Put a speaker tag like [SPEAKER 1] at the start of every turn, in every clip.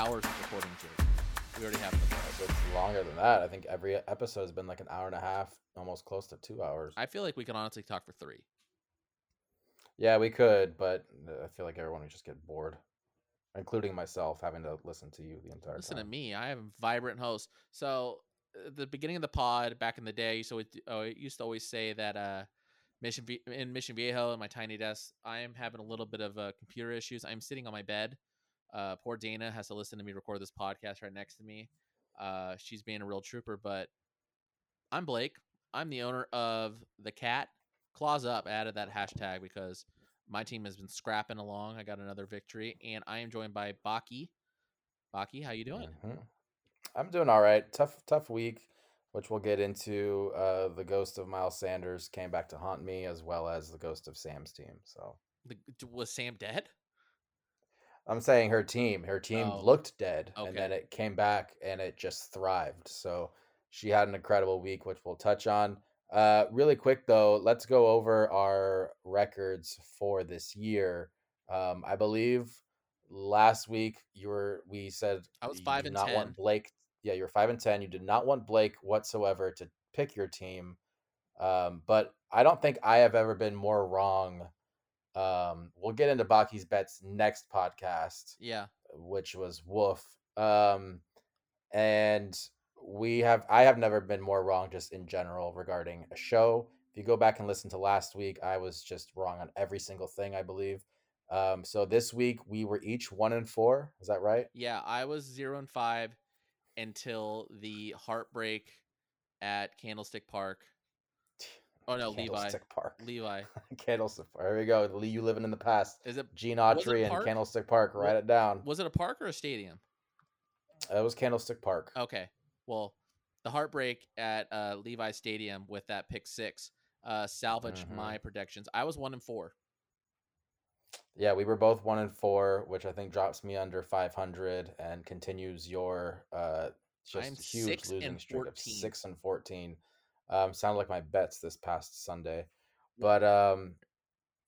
[SPEAKER 1] hours of recording, Jake. We already have them.
[SPEAKER 2] It's longer than that. I think every episode has been like an hour and a half, almost close to two hours.
[SPEAKER 1] I feel like we can honestly talk for three.
[SPEAKER 2] Yeah, we could, but I feel like everyone would just get bored, including myself, having to listen to you the entire
[SPEAKER 1] Listen
[SPEAKER 2] time.
[SPEAKER 1] Listen to me. I am a vibrant host. So at the beginning of the pod back in the day, so always, oh, used to always say that uh, Mission in Mission Viejo in my tiny desk, I am having a little bit of uh, computer issues. I'm sitting on my bed. Uh, poor Dana has to listen to me record this podcast right next to me. Uh, she's being a real trooper, but I'm Blake. I'm the owner of the cat. Claws up added that hashtag because my team has been scrapping along. I got another victory, and I am joined by Baki. Baki, how you doing?
[SPEAKER 2] Mhm. I'm doing all right. Tough, tough week, which we'll get into. Uh, the ghost of Miles Sanders came back to haunt me, as well as the ghost of Sam's team. So
[SPEAKER 1] The, was Sam dead?
[SPEAKER 2] I'm saying her team. Her team
[SPEAKER 1] Oh,
[SPEAKER 2] looked dead, and then it came back and it just thrived. So she had an incredible week, which we'll touch on. Uh, really quick though, let's go over our records for this year. Um, I believe last week you were we said
[SPEAKER 1] I was
[SPEAKER 2] you
[SPEAKER 1] five
[SPEAKER 2] did
[SPEAKER 1] and
[SPEAKER 2] not
[SPEAKER 1] 10.
[SPEAKER 2] want Blake. Yeah, you're five and ten. You did not want Blake whatsoever to pick your team. Um, but I don't think I have ever been more wrong. Um, we'll get into Baki's bets next podcast
[SPEAKER 1] Yeah.
[SPEAKER 2] which was Wolf. Um, and we have I have never been more wrong just in general regarding a show. If you go back and listen to last week, I was just wrong on every single thing, I believe. Um, so this week we were each one and four. Is that right?
[SPEAKER 1] Yeah, I was zero and five until the heartbreak at Candlestick Park. Oh no, Levi.
[SPEAKER 2] Candlestick Park.
[SPEAKER 1] Levi.
[SPEAKER 2] Candlestick Park. There we go. Lee, you living in the past.
[SPEAKER 1] Is it
[SPEAKER 2] Gene
[SPEAKER 1] was it
[SPEAKER 2] Autry and Candlestick Park. Write it down.
[SPEAKER 1] was it a park or a stadium?
[SPEAKER 2] It was Candlestick Park.
[SPEAKER 1] Okay. Well, the heartbreak at uh, Levi Stadium with that pick six uh, salvaged
[SPEAKER 2] Mhm.
[SPEAKER 1] my predictions. I was one and four.
[SPEAKER 2] Yeah, we were both one and four, which I think drops me under 500 and continues your uh just
[SPEAKER 1] I'm
[SPEAKER 2] huge losing streak
[SPEAKER 1] 14.
[SPEAKER 2] of six and 14. Um, sounded like my bets this past Sunday, but um,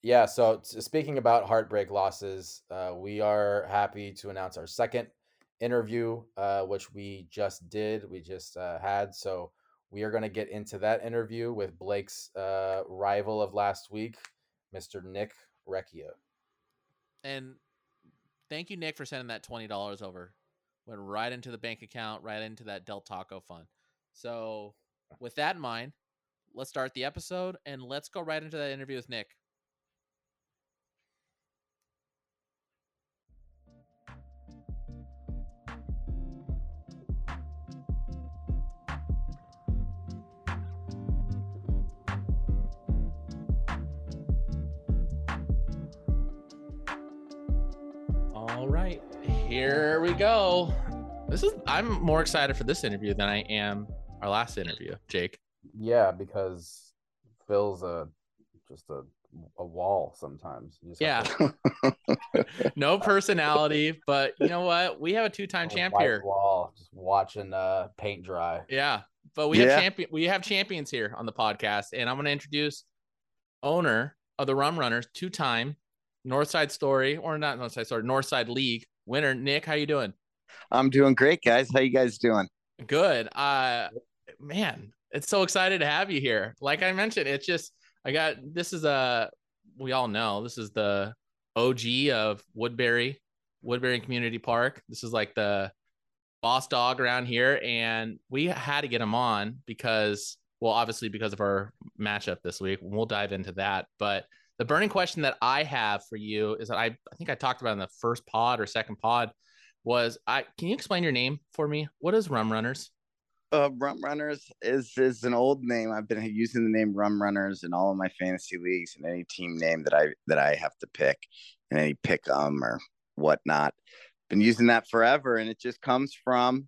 [SPEAKER 2] yeah. So t- speaking about heartbreak losses, uh, we are happy to announce our second interview, uh, which we just did. We just uh, had so. We are going to get into that interview with Blake's uh, rival of last week, Mr. Nick Recchia.
[SPEAKER 1] And thank you, Nick, for sending that twenty dollars over. Went right into the bank account, right into that Del Taco fund. So, with that in mind, let's start the episode and let's go right into that interview with Nick. All right, here we go. This is I'm more excited for this interview than I am our last interview, Jake.
[SPEAKER 2] Yeah, because Phil's a just a a wall sometimes. You just
[SPEAKER 1] Yeah. No personality, but you know what? We have a two-time
[SPEAKER 2] a
[SPEAKER 1] champ here.
[SPEAKER 2] Wall, just watching uh paint dry.
[SPEAKER 1] Yeah, but we
[SPEAKER 3] Yeah.
[SPEAKER 1] have champion. We have champions here on the podcast, and I'm going to introduce owner of the Rum Runners, two-time Northside Story, or not Northside Story, Northside League winner. Nick, how you doing?
[SPEAKER 3] I'm doing great, guys. How you guys doing?
[SPEAKER 1] Good. Uh, man, it's so excited to have you here. Like I mentioned, it's just I got this is a we all know this is the OG of Woodbury, Woodbury Community Park. This is like the boss dog around here, and we had to get him on because, well, obviously because of our matchup this week. We'll dive into that, but the burning question that I have for you is that I I think I talked about in the first pod or second pod was I can you explain your name for me? What is Rum Runners?
[SPEAKER 3] Uh, Rum Runners is is an old name. I've been using the name Rum Runners in all of my fantasy leagues and any team name that I that I have to pick, and any pick um or whatnot. Been using that forever, and it just comes from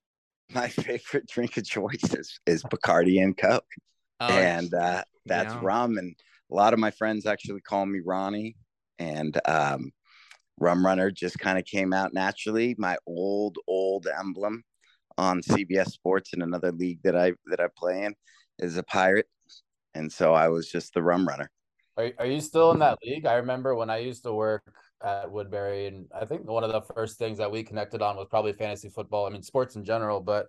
[SPEAKER 3] my favorite drink of choice is, is Bacardi and Coke,
[SPEAKER 1] Oh,
[SPEAKER 3] and uh, that's
[SPEAKER 1] yeah.
[SPEAKER 3] rum. And a lot of my friends actually call me Ronnie, and um, Rum Runner just kind of came out naturally. My old old emblem on CBS Sports in another league that I that I play in is a pirate, and so I was just the Rum Runner.
[SPEAKER 2] Are are you still in that league? I remember when I used to work at Woodbury, and I think one of the first things that we connected on was probably fantasy football. I mean, sports in general, but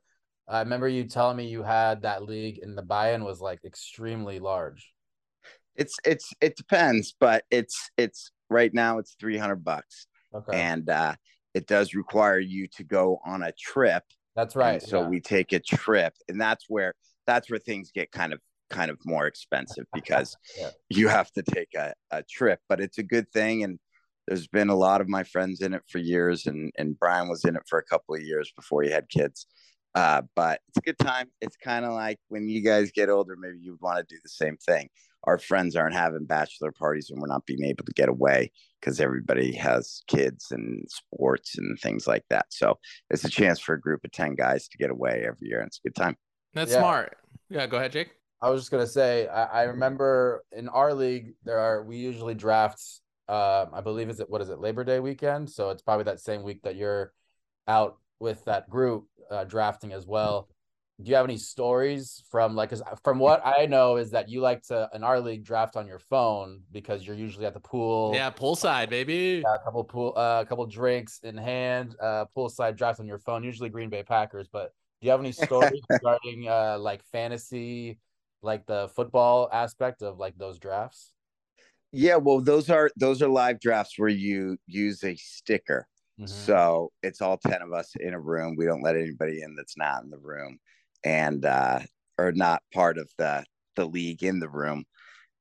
[SPEAKER 2] I remember you telling me you had that league, and the buy-in was like extremely large.
[SPEAKER 3] It's it's it depends, but it's it's right now it's three hundred bucks,
[SPEAKER 2] Okay,
[SPEAKER 3] and uh, it does require you to go on a trip.
[SPEAKER 2] That's
[SPEAKER 3] And
[SPEAKER 2] right.
[SPEAKER 3] so
[SPEAKER 2] yeah.
[SPEAKER 3] we take a trip, and that's where that's where things get kind of kind of more expensive because
[SPEAKER 2] Yeah.
[SPEAKER 3] you have to take a, a trip. But it's a good thing, and there's been a lot of my friends in it for years, and and Brian was in it for a couple of years before he had kids. Uh, but it's a good time. It's kind of like when you guys get older, maybe you want to do the same thing. Our friends aren't having bachelor parties, and we're not being able to get away because everybody has kids and sports and things like that. So it's a chance for a group of 10 guys to get away every year and it's a good time
[SPEAKER 1] That's
[SPEAKER 2] Yeah.
[SPEAKER 1] smart. Yeah, go ahead, Jake.
[SPEAKER 2] I was just gonna say, I, I remember in our league there are we usually draft. Uh, I believe is it what is it Labor Day weekend? So it's probably that same week that you're out with that group uh, drafting as well. Do you have any stories from like? Cause from what I know is that you like to in our league draft on your phone because you're usually at the pool.
[SPEAKER 1] Yeah, poolside, baby.
[SPEAKER 2] yeah, a couple pool, uh, a couple drinks in hand, uh, poolside draft on your phone. Usually Green Bay Packers, but do you have any stories regarding uh like fantasy, like the football aspect of like those drafts?
[SPEAKER 3] yeah well those are those are live drafts where you use a sticker
[SPEAKER 2] Mhm.
[SPEAKER 3] so it's all 10 of us in a room we don't let anybody in that's not in the room and uh or not part of the the league in the room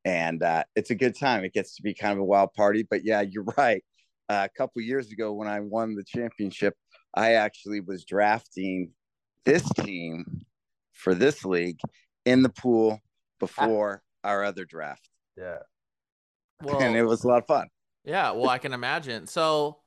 [SPEAKER 3] and uh it's a good time it gets to be kind of a wild party but yeah you're right uh, a couple years ago when i won the championship i actually was drafting this team for this league in the pool before our other draft
[SPEAKER 2] yeah.
[SPEAKER 1] Well,
[SPEAKER 3] and it was a lot of fun
[SPEAKER 1] Yeah, well, I can imagine. So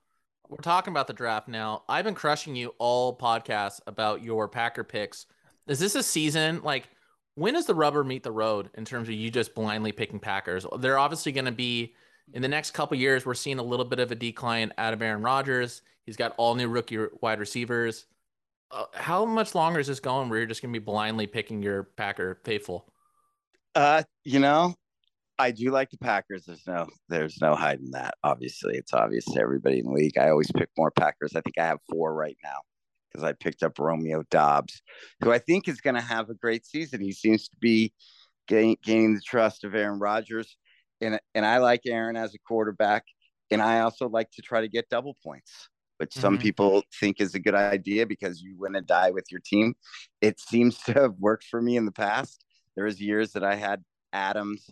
[SPEAKER 1] we're talking about the draft now. I've been crushing you all podcasts about your Packer picks. Is this a season like when does the rubber meet the road in terms of you just blindly picking Packers? They're obviously going to be in the next couple years. We're seeing a little bit of a decline out of Aaron Rodgers. He's got all new rookie wide receivers. Uh, how much longer is this going where you're just going to be blindly picking your Packer faithful?
[SPEAKER 3] Uh, you know, I do like the Packers. There's no, there's no hiding that. Obviously, it's obvious to everybody in the league. I always pick more Packers. I think I have four right now because I picked up Romeo Doubs, who I think is going to have a great season. He seems to be gain, gaining the trust of Aaron Rodgers, and and I like Aaron as a quarterback, and I also like to try to get double points. Which some
[SPEAKER 1] Mhm.
[SPEAKER 3] people think is a good idea because you win and die with your team. It seems to have worked for me in the past. There was years that I had Adams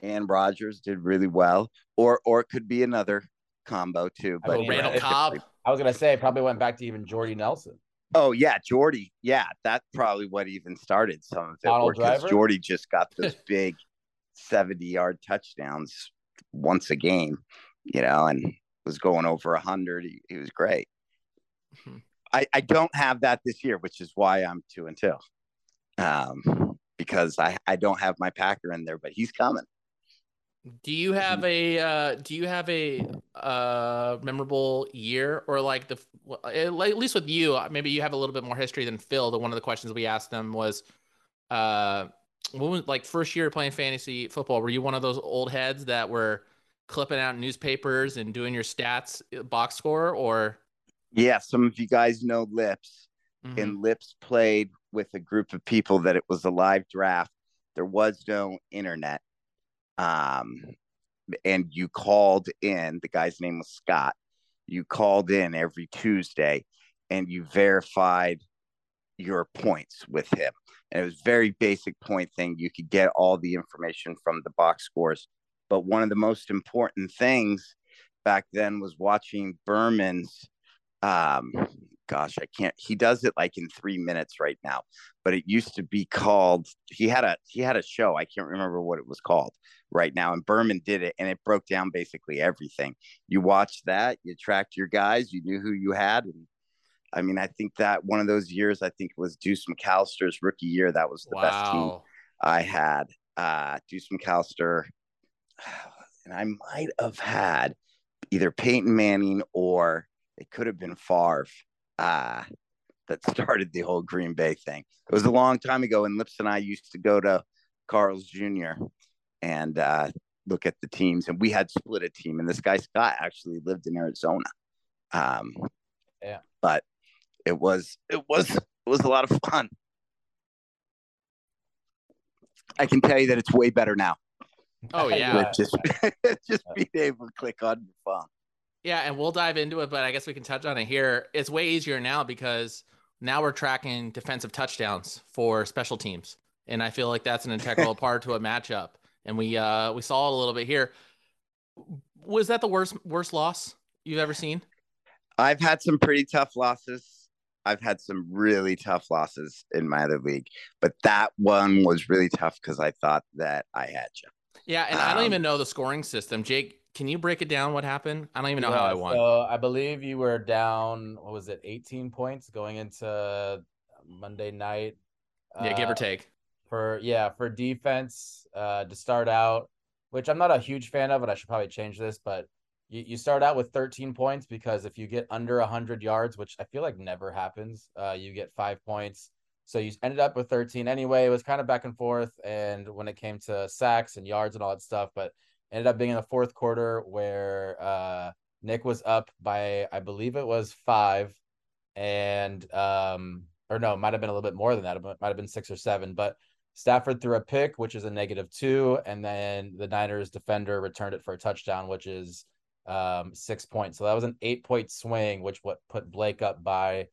[SPEAKER 3] and Rodgers did really well, or or it could be another combo too.
[SPEAKER 2] I
[SPEAKER 3] But
[SPEAKER 2] mean,
[SPEAKER 1] Randall Cobb.
[SPEAKER 2] I was gonna say probably went back to even Jordy Nelson.
[SPEAKER 3] Oh yeah, Jordy, yeah, that's probably what even started some of it. Because Jordy just got those big seventy-yard touchdowns once a game, you know, and was going over hundred. He, he was great.
[SPEAKER 1] Mhm.
[SPEAKER 3] I, I don't have that this year, which is why I'm two and two. Um, because I, I don't have my Packer in there, but he's coming.
[SPEAKER 1] Do you have a uh do you have a uh memorable year or like the at least with you maybe you have a little bit more history than Phil the one of the questions we asked them was uh when was like first year playing fantasy football were you one of those old heads that were clipping out newspapers and doing your stats uh, box score or
[SPEAKER 3] Yeah, some of you guys know Lips.
[SPEAKER 1] Mhm.
[SPEAKER 3] and Lips played with a group of people that it was a live draft. There was no internet. Um, and you called in, the guy's name was Scott. You called in every Tuesday and you verified your points with him. And it was very basic point thing. You could get all the information from the box scores. But one of the most important things back then was watching Berman's um gosh, I can't. He does it like in three minutes right now, but it used to be called. He had a he had a show. I can't remember what it was called right now, and Berman did it, and it broke down basically everything. You watched that, you tracked your guys, you knew who you had, and I mean, I think that one of those years, I think it was Deuce McAllister's rookie year. That was the best team I had. Uh, Deuce McAllister, and I might have had either Peyton Manning or it could have been Favre uh, that started the whole Green Bay thing. It was a long time ago, and Lips and I used to go to Carl's Jr. and uh, look at the teams, and we had split a team, and this guy Scott actually lived in Arizona. Um,
[SPEAKER 2] yeah,
[SPEAKER 3] but it was it was it was a lot of fun. I can tell you that it's way better now.
[SPEAKER 1] Oh yeah,
[SPEAKER 3] just just being able to click on your phone.
[SPEAKER 1] Yeah, and we'll dive into it, but I guess we can touch on it here. It's way easier now because now we're tracking defensive touchdowns for special teams, and I feel like that's an integral part to a matchup. And we uh we saw it a little bit here. Was that the worst worst loss you've ever seen?
[SPEAKER 3] I've had some pretty tough losses. I've had some really tough losses in my other league, but that one was really tough because I thought that I had you.
[SPEAKER 1] Yeah, and um, I don't even um, know the scoring system. Jake, can you break it down? What happened? I don't even know yeah, how I won.
[SPEAKER 2] So I believe you were down. What was it? 18 points going into Monday night.
[SPEAKER 1] Yeah, uh, give or uh, take.
[SPEAKER 2] For yeah, for defense uh, to start out, which I'm not a huge fan of, and I should probably change this. But you, you start out with 13 points because if you get under 100 yards, which I feel like never happens, uh, you get five points. So you ended up with 13 anyway. It was kind of back and forth. And when it came to sacks and yards and all that stuff, but ended up being in the fourth quarter where uh, Nick was up by, I believe it was five. And, um, or no, might have been a little bit more than that. It might have been six or seven. But Stafford threw a pick, which is a negative two. And then the Niners defender returned it for a touchdown, which is um, six points. So that was an eight point swing, which what put Blake up by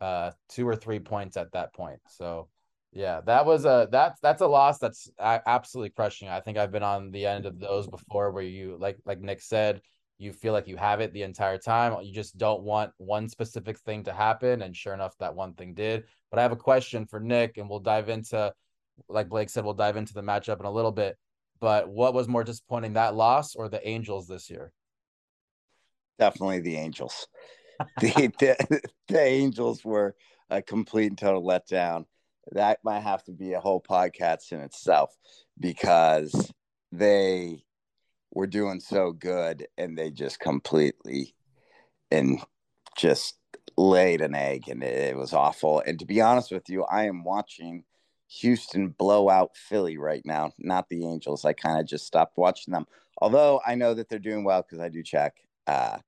[SPEAKER 2] uh, two or three points at that point. So yeah, that was a that's that's a loss that's absolutely crushing. I think I've been on the end of those before, where you like like Nick said, you feel like you have it the entire time. You just don't want one specific thing to happen, and sure enough, that one thing did. But I have a question for Nick, and we'll dive into, like Blake said, we'll dive into the matchup in a little bit. But what was more disappointing, that loss or the Angels this year?
[SPEAKER 3] Definitely the Angels. the, the, the Angels were a complete and total letdown. That might have to be a whole podcast in itself because they were doing so good and they just completely and just laid an egg and it, was awful. And to be honest with you, I am watching Houston blow out Philly right now, not the Angels. I kind of just stopped watching them. Although I know that they're doing well because I do check. Uh,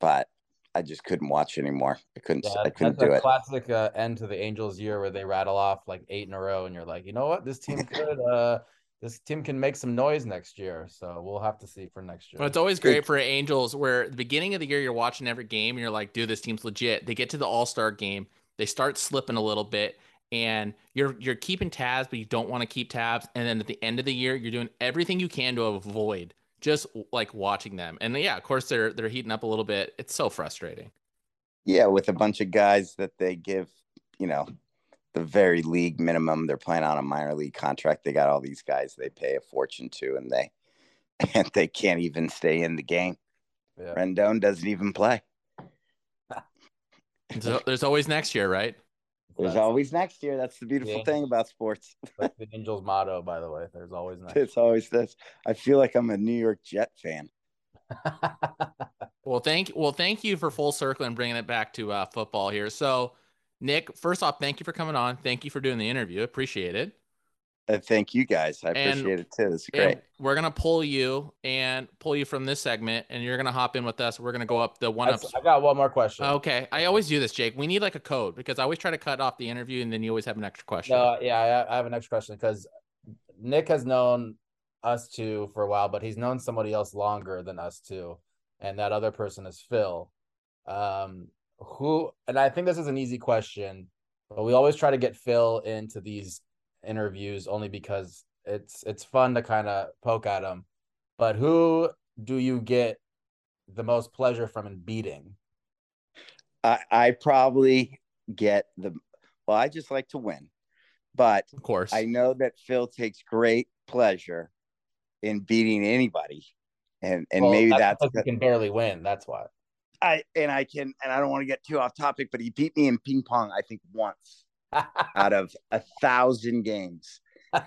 [SPEAKER 3] but I just couldn't watch anymore. I couldn't. Yeah, I couldn't do it.
[SPEAKER 2] Classic uh, end to the Angels year where they rattle off like eight in a row, and you're like, you know what, this team could. uh, this team can make some noise next year. So we'll have to see for next year.
[SPEAKER 1] Well, it's always great for Angels where the beginning of the year you're watching every game and you're like, dude, this team's legit. They get to the All Star game, they start slipping a little bit, and you're you're keeping tabs, but you don't want to keep tabs. And then at the end of the year, you're doing everything you can to avoid just like watching them. And yeah, of course they're they're heating up a little bit. It's so frustrating.
[SPEAKER 3] Yeah, with a bunch of guys that they give, you know, the very league minimum. They're playing on a minor league contract. They got all these guys they pay a fortune to, and they and they can't even stay in the game. Yeah. Rendon doesn't even play.
[SPEAKER 1] so there's always next year, right?
[SPEAKER 3] There's always next year. That's the beautiful yeah. thing about sports.
[SPEAKER 2] That's the Angels motto, by the way. There's always next.
[SPEAKER 3] It's always this. I feel like I'm a New York Jet fan.
[SPEAKER 1] well, thank well, thank you for full circle and bringing it back to uh, football here. So, Nick, first off, thank you for coming on. Thank you for doing the interview. Appreciate it.
[SPEAKER 3] Uh, thank you guys. I and, appreciate it too. This is great.
[SPEAKER 1] We're gonna pull you and pull you from this segment, and you're gonna hop in with us. We're gonna go up the one up.
[SPEAKER 2] I got one more question.
[SPEAKER 1] Okay, I always do this, Jake. We need like a code because I always try to cut off the interview, and then you always have an extra question.
[SPEAKER 2] No, yeah, I have an extra question because Nick has known us two for a while, but he's known somebody else longer than us two, and that other person is Phil. Um, who? And I think this is an easy question, but we always try to get Phil into these interviews only because it's it's fun to kind of poke at them. But who do you get the most pleasure from in beating?
[SPEAKER 3] I I probably get the well, I just like to win. But
[SPEAKER 1] of course,
[SPEAKER 3] I know that Phil takes great pleasure in beating anybody. And and well, maybe that's,
[SPEAKER 2] that's because he can barely win. That's why.
[SPEAKER 3] I and I can and I don't want to get too off topic, but he beat me in ping pong, I think once out of a thousand games.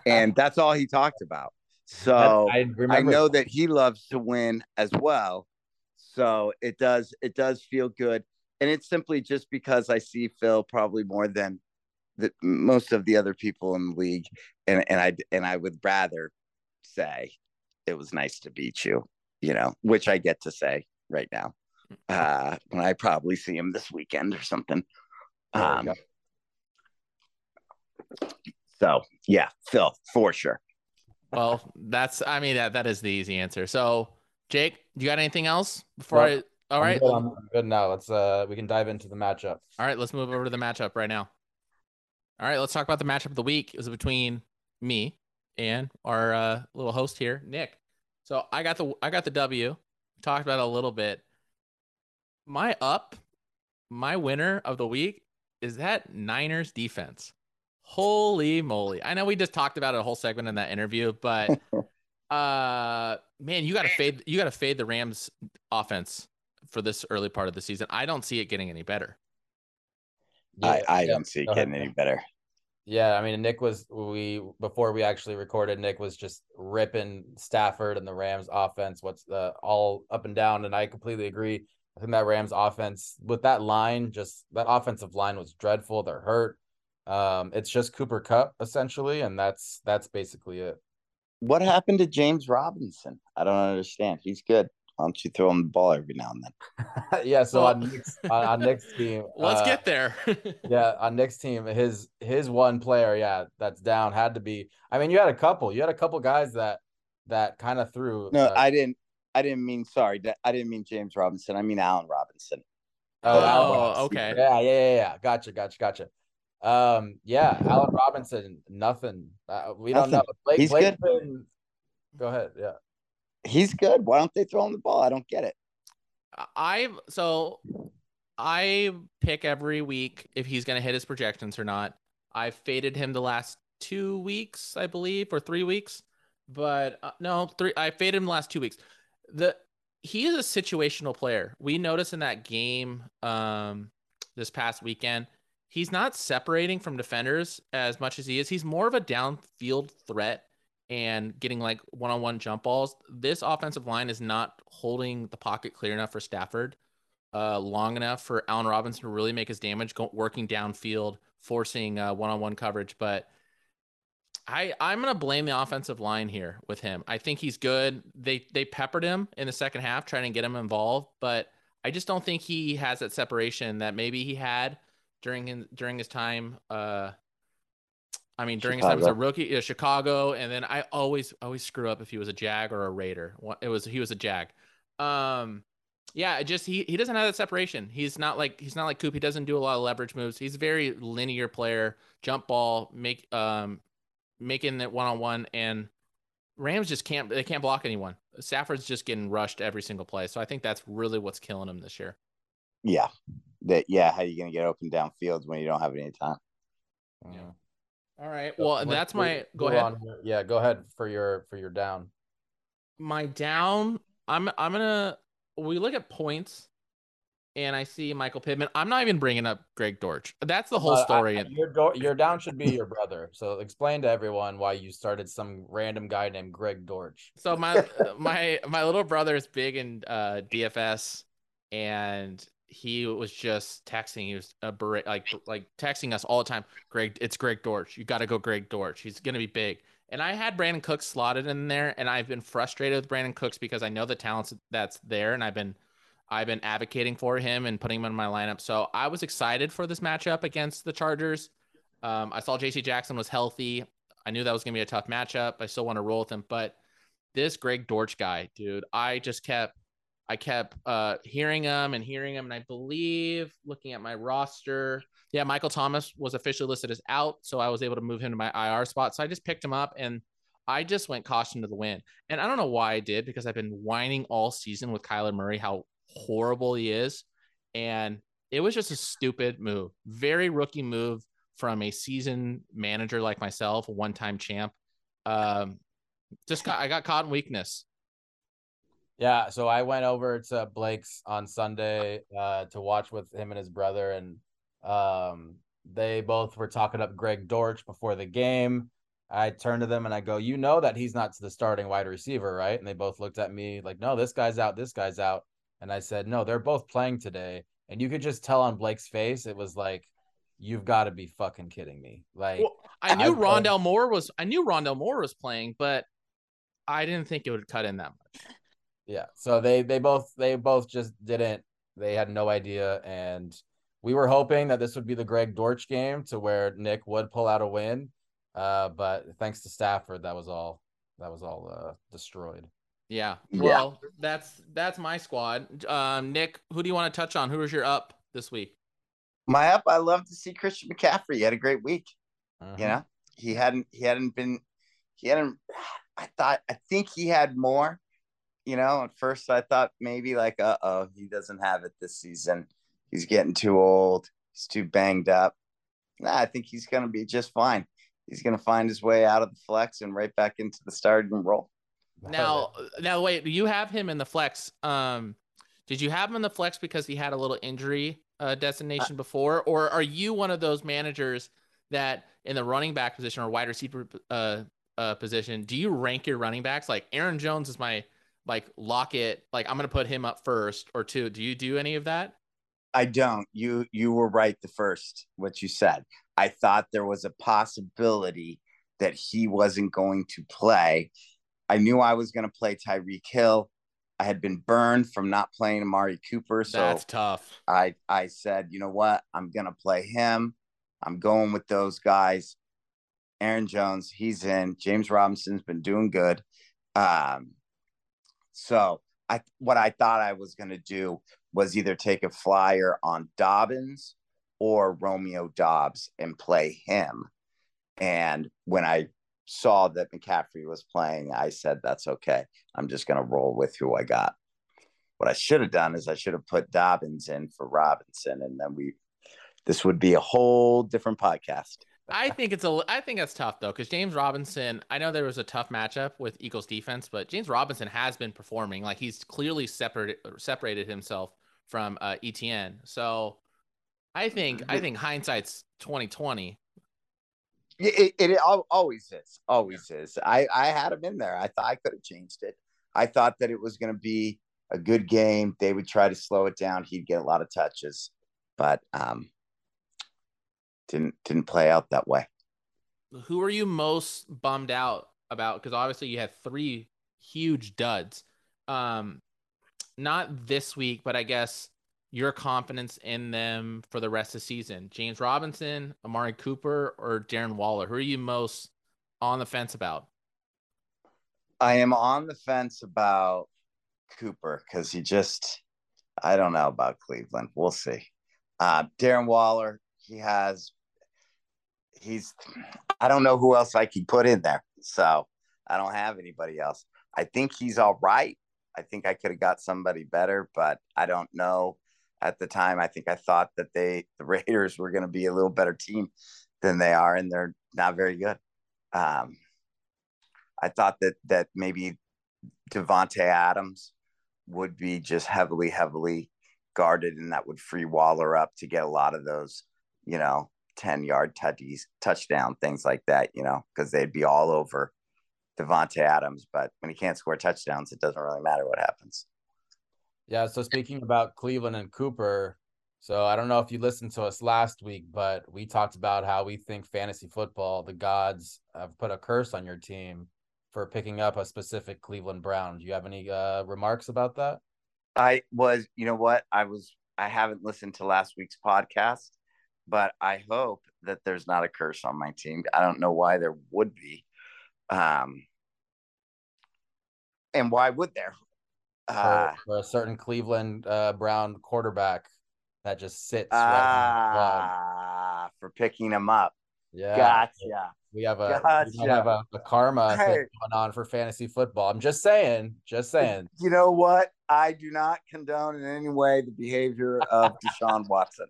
[SPEAKER 3] And that's all he talked about. So I, I know that he loves to win as well. So it does it does feel good. And it's simply just because I see Phil probably more than the, most of the other people in the league. And and I and I would rather say it was nice to beat you, you know, which I get to say right now. Uh, when I probably see him this weekend or something. Um, so yeah, Phil for sure.
[SPEAKER 1] Well, that's I mean that that is the easy answer. So, Jake, you got anything else before I? All right,
[SPEAKER 2] I'm good, I'm good now. Let's uh, we can dive into the matchup.
[SPEAKER 1] All right, let's move over to the matchup right now. All right, let's talk about the matchup of the week. It was between me and our uh, little host here, Nick. So I got the I got the W. Talked about it a little bit. My up, my winner of the week is that Niners defense. Holy moly. I know we just talked about it a whole segment in that interview, but uh man, you gotta fade you gotta fade the Rams offense for this early part of the season. I don't see it getting any better.
[SPEAKER 3] Yeah, I, I yeah. don't see it getting any better.
[SPEAKER 2] Yeah, I mean, Nick was we before we actually recorded. Nick was just ripping Stafford and the Rams offense. What's the all up and down, and I completely agree. I think that Rams offense with that line, just that offensive line was dreadful. They're hurt. Um, it's just Cooper Kupp essentially, and that's that's basically it.
[SPEAKER 3] What happened to James Robinson? I don't understand. He's good. Why don't you throw him the ball every now and
[SPEAKER 2] then? yeah. So well, on Nick's on, on Nick's team,
[SPEAKER 1] let's uh, get there.
[SPEAKER 2] yeah, on Nick's team, his his one player, yeah, that's down had to be. I mean, you had a couple. You had a couple guys that that kind of threw.
[SPEAKER 3] No, uh, I didn't. I didn't mean sorry. I didn't mean James Robinson. I mean Allen Robinson.
[SPEAKER 1] Oh, oh okay.
[SPEAKER 2] Yeah, yeah, yeah, yeah. Gotcha, gotcha, gotcha. Um, yeah, Allen Robinson, nothing. Uh, we nothing. don't know.
[SPEAKER 3] Blake, He's Blake good. Been...
[SPEAKER 2] Go ahead. Yeah.
[SPEAKER 3] He's good. Why don't they throw him the ball? I don't get it.
[SPEAKER 1] I so I pick every week if he's going to hit his projections or not. I faded him the last two weeks, I believe, or three weeks. But uh, no, three. I faded him the last two weeks. The he is a situational player. We noticed in that game um, this past weekend he's not separating from defenders as much as he is. He's more of a downfield threat and getting like one-on-one jump balls. This offensive line is not holding the pocket clear enough for Stafford uh, long enough for Allen Robinson to really make his damage, go, working downfield, forcing uh, one-on-one coverage. But I I'm gonna blame the offensive line here with him. I think he's good. They they peppered him in the second half, trying to get him involved, but I just don't think he has that separation that maybe he had during his during his time. Uh, I mean, during Chicago. his time as a rookie, yeah, Chicago, and then I always always screw up if he was a Jag or a Raider. It was he was a Jag. Um, yeah, just he he doesn't have that separation. He's not like he's not like Coop. He doesn't do a lot of leverage moves. He's a very linear player, jump ball, make um making it one on one, and Rams just can't they can't block anyone. Stafford's just getting rushed every single play. So I think that's really what's killing him this year.
[SPEAKER 3] Yeah, that yeah, how are you gonna get open downfield when you don't have any time?
[SPEAKER 1] Yeah. All right. Well, and that's my go ahead. On.
[SPEAKER 2] Yeah, go ahead for your for your down.
[SPEAKER 1] My down, I'm I'm gonna we look at points and I see Michael Pittman. I'm not even bringing up Greg Dortch. That's the whole story.
[SPEAKER 2] I, your do- your down should be your brother. So explain to everyone why you started some random guy named Greg Dortch.
[SPEAKER 1] So my my my little brother is big in uh, DFS, and he was just texting. He was a ber- like like texting us all the time. Greg, it's Greg Dortch. You got to go Greg Dortch. He's gonna be big. And I had Brandin Cooks slotted in there, and I've been frustrated with Brandin Cooks because I know the talents that's there, and I've been I've been advocating for him and putting him in my lineup. So I was excited for this matchup against the Chargers. Um, I saw J.C. Jackson was healthy. I knew that was gonna be a tough matchup. I still want to roll with him, but this Greg Dortch guy, dude, I just kept I kept uh, hearing him and hearing him, and I believe looking at my roster, yeah, Michael Thomas was officially listed as out, so I was able to move him to my IR spot. So I just picked him up, and I just went caution to the wind. And I don't know why I did because I've been whining all season with Kyler Murray how horrible he is, and it was just a stupid move, very rookie move from a season manager like myself, a one-time champ. Um, just got I got caught in weakness.
[SPEAKER 2] Yeah, so I went over to Blake's on Sunday uh, to watch with him and his brother, and um, they both were talking up Greg Dortch before the game. I turned to them and I go, "You know that he's not the starting wide receiver, right?" And they both looked at me like, "No, this guy's out. This guy's out." And I said, "No, they're both playing today." And you could just tell on Blake's face, it was like, "You've got to be fucking kidding me!" Like,
[SPEAKER 1] well, I knew I, Rondale Moore was. I knew Rondale Moore was playing, but I didn't think it would cut in that much.
[SPEAKER 2] Yeah. So they they both they both just didn't. They had no idea, and we were hoping that this would be the Greg Dortch game to where Nick would pull out a win. Uh, but thanks to Stafford, that was all that was all uh, destroyed.
[SPEAKER 1] Yeah. Well, yeah. that's that's my squad. Um, Nick, who do you want to touch on? Who was your up this week?
[SPEAKER 3] My up, I love to see Christian McCaffrey. He had a great week. Uh-huh. You know, he hadn't he hadn't been he hadn't. I thought I think he had more. You know, at first I thought maybe like, uh oh, he doesn't have it this season. He's getting too old. He's too banged up. Nah, I think he's gonna be just fine. He's gonna find his way out of the flex and right back into the starting role.
[SPEAKER 1] Now, now wait, you have him in the flex. Um, did you have him in the flex because he had a little injury uh, destination uh, before, or are you one of those managers that in the running back position or wide receiver uh, uh, position, do you rank your running backs? Like Aaron Jones is my like lock it. Like I'm gonna put him up first or two. Do you do any of that?
[SPEAKER 3] I don't. You you were right the first what you said. I thought there was a possibility that he wasn't going to play I knew I was going to play Tyreek Hill. I had been burned from not playing Amari Cooper. So
[SPEAKER 1] that's tough.
[SPEAKER 3] I, I said, you know what? I'm going to play him. I'm going with those guys. Aaron Jones, he's in. James Robinson's been doing good. Um, so I what I thought I was going to do was either take a flyer on Dobbins or Romeo Doubs and play him. And when I saw that McCaffrey was playing, I said, that's okay. I'm just going to roll with who I got. What I should have done is I should have put Dobbins in for Robinson, and then we, this would be a whole different podcast.
[SPEAKER 1] I think it's a, I think that's tough though, because James Robinson, I know there was a tough matchup with Eagles defense, but James Robinson has been performing like he's clearly separated separated himself from uh, ETN. So I think, I think hindsight's 2020
[SPEAKER 3] it, it, it always is. Always is. I, I had him in there. I thought I could have changed it. I thought that it was going to be a good game. They would try to slow it down. He'd get a lot of touches, but um, didn't didn't play out that way.
[SPEAKER 1] Who are you most bummed out about? Because obviously you had three huge duds. Um, not this week, but I guess your confidence in them for the rest of the season? James Robinson, Amari Cooper, or Darren Waller? Who are you most on the fence about?
[SPEAKER 3] I am on the fence about Cooper because he just, I don't know about Cleveland. We'll see. Uh, Darren Waller, he has, he's, I don't know who else I could put in there. So I don't have anybody else. I think he's all right. I think I could have got somebody better, but I don't know at the time. I think I thought that they the Raiders were going to be a little better team than they are, and they're not very good. Um, I thought that that maybe Davante Adams would be just heavily, heavily guarded, and that would free Waller up to get a lot of those, you know, ten yard touchies, touchdown things like that, you know, because they'd be all over Davante Adams. But when he can't score touchdowns, it doesn't really matter what happens.
[SPEAKER 2] Yeah. So speaking about Cleveland and Cooper, so I don't know if you listened to us last week, but we talked about how we think fantasy football, the gods have put a curse on your team for picking up a specific Cleveland Brown. Do you have any uh, remarks about that?
[SPEAKER 3] I was, you know what? I was, I haven't listened to last week's podcast, but I hope that there's not a curse on my team. I don't know why there would be. Um, and why would there?
[SPEAKER 2] uh, for, a certain Cleveland uh, Brown quarterback that just sits
[SPEAKER 3] right for picking him up.
[SPEAKER 2] Yeah,
[SPEAKER 3] gotcha.
[SPEAKER 2] We have a gotcha. we have a, a karma hey. thing going on for fantasy football. I'm just saying, just saying.
[SPEAKER 3] You know what? I do not condone in any way the behavior of Deshaun Watson.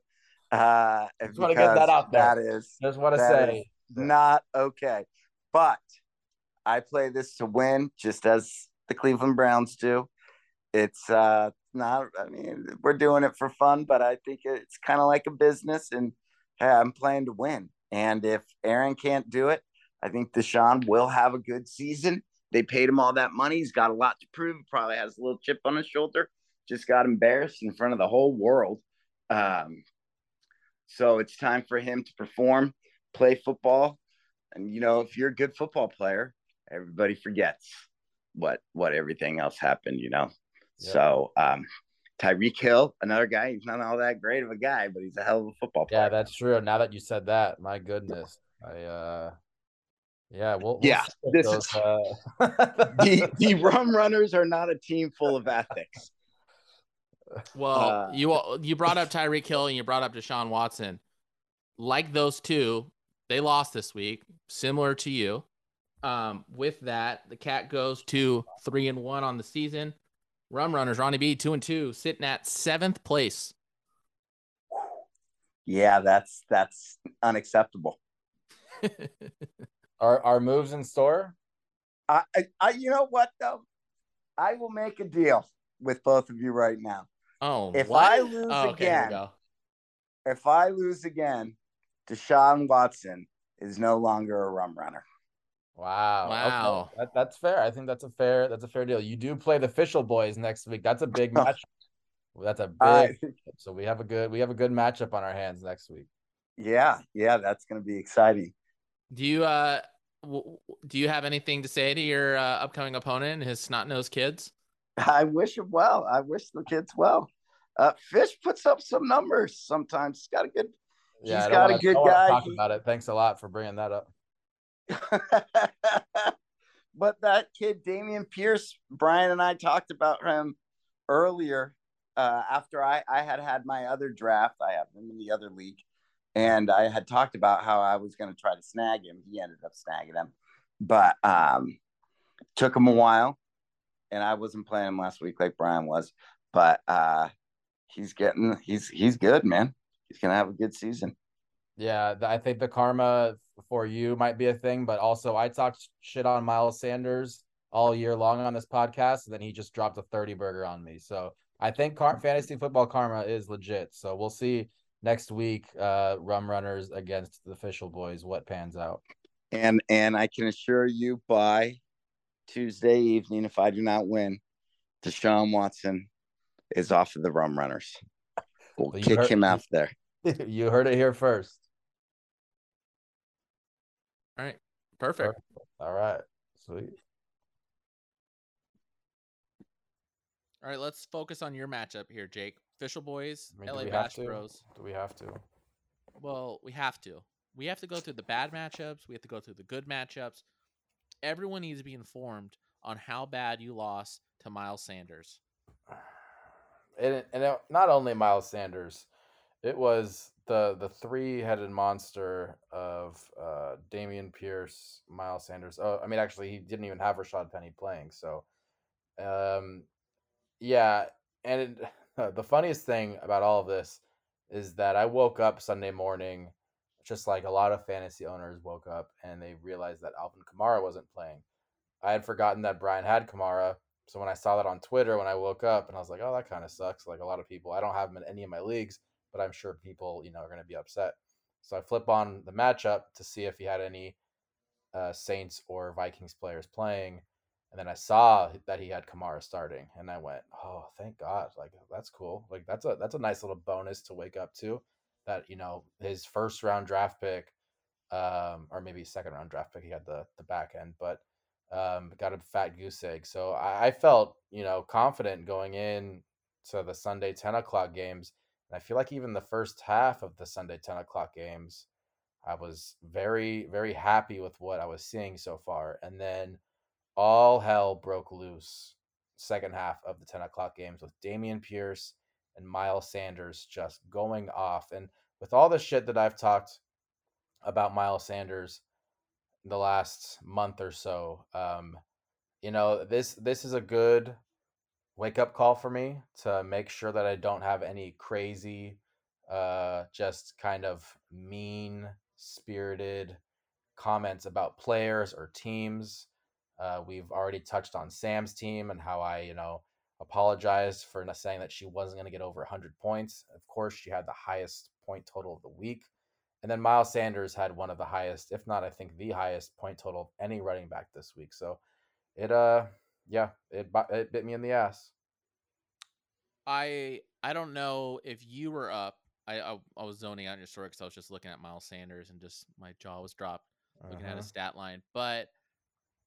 [SPEAKER 3] Uh,
[SPEAKER 2] just want to get that out there.
[SPEAKER 3] That is
[SPEAKER 2] just want to say.
[SPEAKER 3] not okay. But I play this to win, just as the Cleveland Browns do. It's uh not i mean we're doing it for fun but i think it's kind of like a business and hey, i'm playing to win. And if aaron can't do it i think deshaun will have a good season. They paid him all that money. He's got a lot to prove. Probably has a little chip on his shoulder. Just got embarrassed in front of the whole world. Um, so it's time for him to perform play football and you know if you're a good football player everybody forgets what what everything else happened, you know.
[SPEAKER 2] Yeah.
[SPEAKER 3] So um Tyreek Hill, another guy, he's not all that great of a guy, but he's a hell of a football player.
[SPEAKER 2] Yeah, that's true. Now that you said that, my goodness. I uh yeah, we'll, we'll
[SPEAKER 3] Yeah, this
[SPEAKER 2] those,
[SPEAKER 3] is-
[SPEAKER 2] uh...
[SPEAKER 3] the the rum runners are not a team full of ethics.
[SPEAKER 1] Well,
[SPEAKER 3] Uh,
[SPEAKER 1] you you brought up Tyreek Hill and you brought up Deshaun Watson. Like those two, they lost this week, similar to you. Um, with that, the cat goes to three and one on the season. Rum runners, Ronnie B, two and two, sitting at seventh place.
[SPEAKER 3] Yeah, that's that's unacceptable.
[SPEAKER 2] Are are moves in store?
[SPEAKER 3] I, I, I you know what though? I will make a deal with both of you right now.
[SPEAKER 1] Oh,
[SPEAKER 3] If
[SPEAKER 1] what?
[SPEAKER 3] I lose
[SPEAKER 1] oh, okay, here we
[SPEAKER 3] again-
[SPEAKER 1] go.
[SPEAKER 3] If I lose again, Deshaun Watson is no longer a rum runner.
[SPEAKER 2] Wow. okay.
[SPEAKER 1] Wow.
[SPEAKER 2] That, that's fair. I think that's a fair that's a fair deal. You do play the official boys next week. That's a big match. That's a big
[SPEAKER 3] I-
[SPEAKER 2] so we have a good we have a good matchup on our hands next week.
[SPEAKER 3] yeah, yeah, that's going to be exciting.
[SPEAKER 1] Do you uh w- w- do you have anything to say to your uh, upcoming opponent, and his snot nosed kids?
[SPEAKER 3] I wish him well. I wish the kids well. Uh, Fish puts up some numbers sometimes. He's got a good.
[SPEAKER 2] Yeah,
[SPEAKER 3] He's got a
[SPEAKER 2] wanna-
[SPEAKER 3] good
[SPEAKER 2] don't wanna
[SPEAKER 3] guy.
[SPEAKER 2] Talk
[SPEAKER 3] He-
[SPEAKER 2] about it. Thanks a lot for bringing that up.
[SPEAKER 3] but that kid, Dameon Pierce, Brian and I talked about him earlier uh, after I, I had had my other draft. I have him in the other league. And I had talked about how I was going to try to snag him. He ended up snagging him, but um, took him a while. And I wasn't playing him last week like Brian was, but uh, he's getting he's he's good, man. He's gonna have a good season.
[SPEAKER 2] Yeah, I think the karma for you might be a thing, but also I talked shit on Miles Sanders all year long on this podcast, and then he just dropped a 30 burger on me. So I think car- fantasy football karma is legit. So we'll see next week, uh, rum runners against the official boys, what pans out.
[SPEAKER 3] And and I can assure you by Tuesday evening, if I do not win, Deshaun Watson is off of the rum runners. We'll
[SPEAKER 2] Well,
[SPEAKER 3] kick
[SPEAKER 2] heard-
[SPEAKER 3] him out there.
[SPEAKER 2] you heard it here first.
[SPEAKER 1] All right, perfect.
[SPEAKER 2] All right, sweet.
[SPEAKER 1] All right, let's focus on your matchup here, Jake. Official boys,
[SPEAKER 2] I mean,
[SPEAKER 1] LA Bash? Bros.
[SPEAKER 2] Do we have to?
[SPEAKER 1] Well, we have to. We have to go through the bad matchups. We have to go through the good matchups. Everyone needs to be informed on how bad you lost to Miles Sanders.
[SPEAKER 2] and and it, not only Miles Sanders, it was the the three headed monster of uh, Dameon Pierce, Miles Sanders. Oh, I mean, actually, he didn't even have Rashad Penny playing. So, um, yeah, and it, the funniest thing about all of this is that I woke up Sunday morning, just like a lot of fantasy owners woke up, and they realized that Alvin Kamara wasn't playing. I had forgotten that Brian had Kamara. So when I saw that on Twitter when I woke up and I was like, oh, that kind of sucks. Like a lot of people, I don't have him in any of my leagues, but I'm sure people, you know, are going to be upset. So I flip on the matchup to see if he had any uh, Saints or Vikings players playing. And then I saw that he had Kamara starting and I went, oh, thank God. Like that's cool. Like that's a, that's a nice little bonus to wake up to that, you know, his first round draft pick, um, or maybe second round draft pick, he had the, the back end, but um, got a fat goose egg. So I, I felt, you know, confident going in to the Sunday 10 o'clock games. And I feel like even the first half of the Sunday 10 o'clock games, I was very, very happy with what I was seeing so far. And then all hell broke loose second half of the 10 o'clock games with Dameon Pierce and Miles Sanders just going off. And with all the shit that I've talked about Miles Sanders, the last month or so. Um, you know, this this is a good wake up call for me to make sure that I don't have any crazy, uh, just kind of mean spirited comments about players or teams. Uh, we've already touched on Sam's team and how I, you know, apologized for not saying that she wasn't going to get over 100 points. Of course, she had the highest point total of the week. And then Miles Sanders had one of the highest, if not, I think the highest point total of any running back this week. So it, uh, yeah, it, it bit me in the ass.
[SPEAKER 1] I I don't know if you were up. I I, I was zoning out in your story because I was just looking at Miles Sanders and just my jaw was dropped looking at
[SPEAKER 2] Uh-huh.
[SPEAKER 1] his stat line. But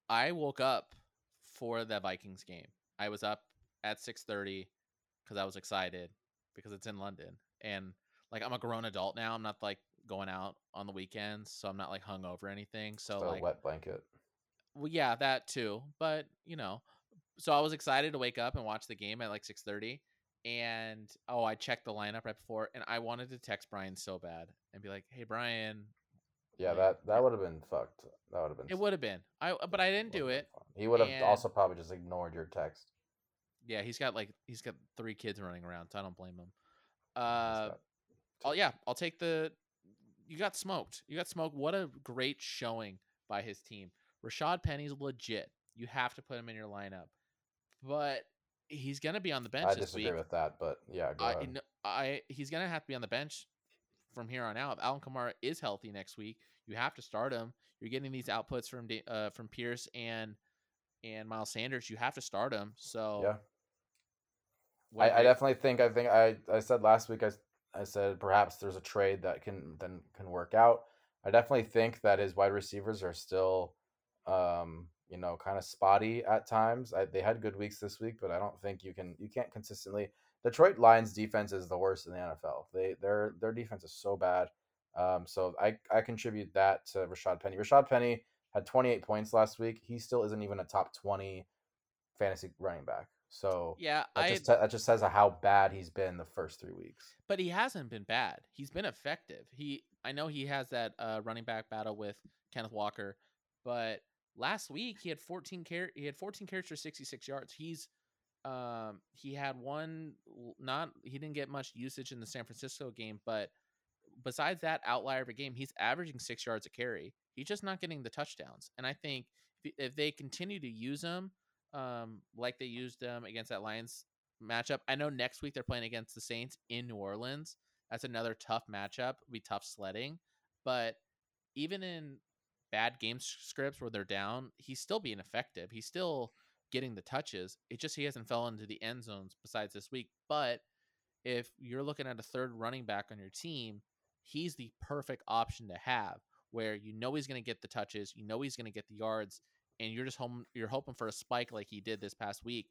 [SPEAKER 1] I woke up for the Vikings game. I was up at 6:30 because I was excited because it's in London and like I'm a grown adult now. I'm not like going out on the weekends, so I'm not like hung over anything. So
[SPEAKER 2] a
[SPEAKER 1] like
[SPEAKER 2] wet blanket.
[SPEAKER 1] well, yeah, that too. But you know, so I was excited to wake up and watch the game at like six thirty, and oh, I checked the lineup right before, and I wanted to text Brian so bad and be like, "Hey, Brian."
[SPEAKER 2] Yeah, that that would have been fucked. That would have been.
[SPEAKER 1] It would have been. I but I didn't do it.
[SPEAKER 2] He would have also probably just ignored your text.
[SPEAKER 1] Yeah, he's got like he's got three kids running around, so I don't blame him. Uh, oh yeah, I'll take the. You got smoked. You got smoked. What a great showing by his team. Rashad Penny's legit. You have to put him in your lineup, but he's gonna be on the bench
[SPEAKER 2] I disagree with that, but yeah, go
[SPEAKER 1] I,
[SPEAKER 2] ahead.
[SPEAKER 1] I he's gonna have to be on the bench from here on out. If Alvin Kamara is healthy next week, you have to start him. You're getting these outputs from uh, from Pierce and and Miles Sanders. You have to start him. So
[SPEAKER 2] yeah. I, I definitely think I think I, I said last week I, I said perhaps there's a trade that can then can work out. I definitely think that his wide receivers are still um you know kind of spotty at times. I, they had good weeks this week, but I don't think you can you can't consistently Detroit Lions defense is the worst in the NFL. They their their defense is so bad. Um so I I contribute that to Rashad Penny. Rashad Penny had 28 points last week. He still isn't even a top 20 fantasy running back. So
[SPEAKER 1] yeah,
[SPEAKER 2] that
[SPEAKER 1] I
[SPEAKER 2] just that just says how bad he's been the first three weeks.
[SPEAKER 1] but he hasn't been bad. He's been effective. He I know he has that uh, running back battle with Kenneth Walker, but last week he had 14 car- he had 14 carries for 66 yards. He's um he had one not he didn't get much usage in the San Francisco game, but besides that outlier of a game, he's averaging 6 yards a carry. He's just not getting the touchdowns. And I think if, if they continue to use him um like they used them against that Lions matchup. I know next week they're playing against the Saints in New Orleans. That's another tough matchup. It'll be tough sledding. But even in bad game scripts where they're down, he's still being effective. He's still getting the touches. It just he hasn't fell into the end zones besides this week. But if you're looking at a third running back on your team, he's the perfect option to have where you know he's going to get the touches, you know he's going to get the yards, and you're just home you're hoping for a spike like he did this past week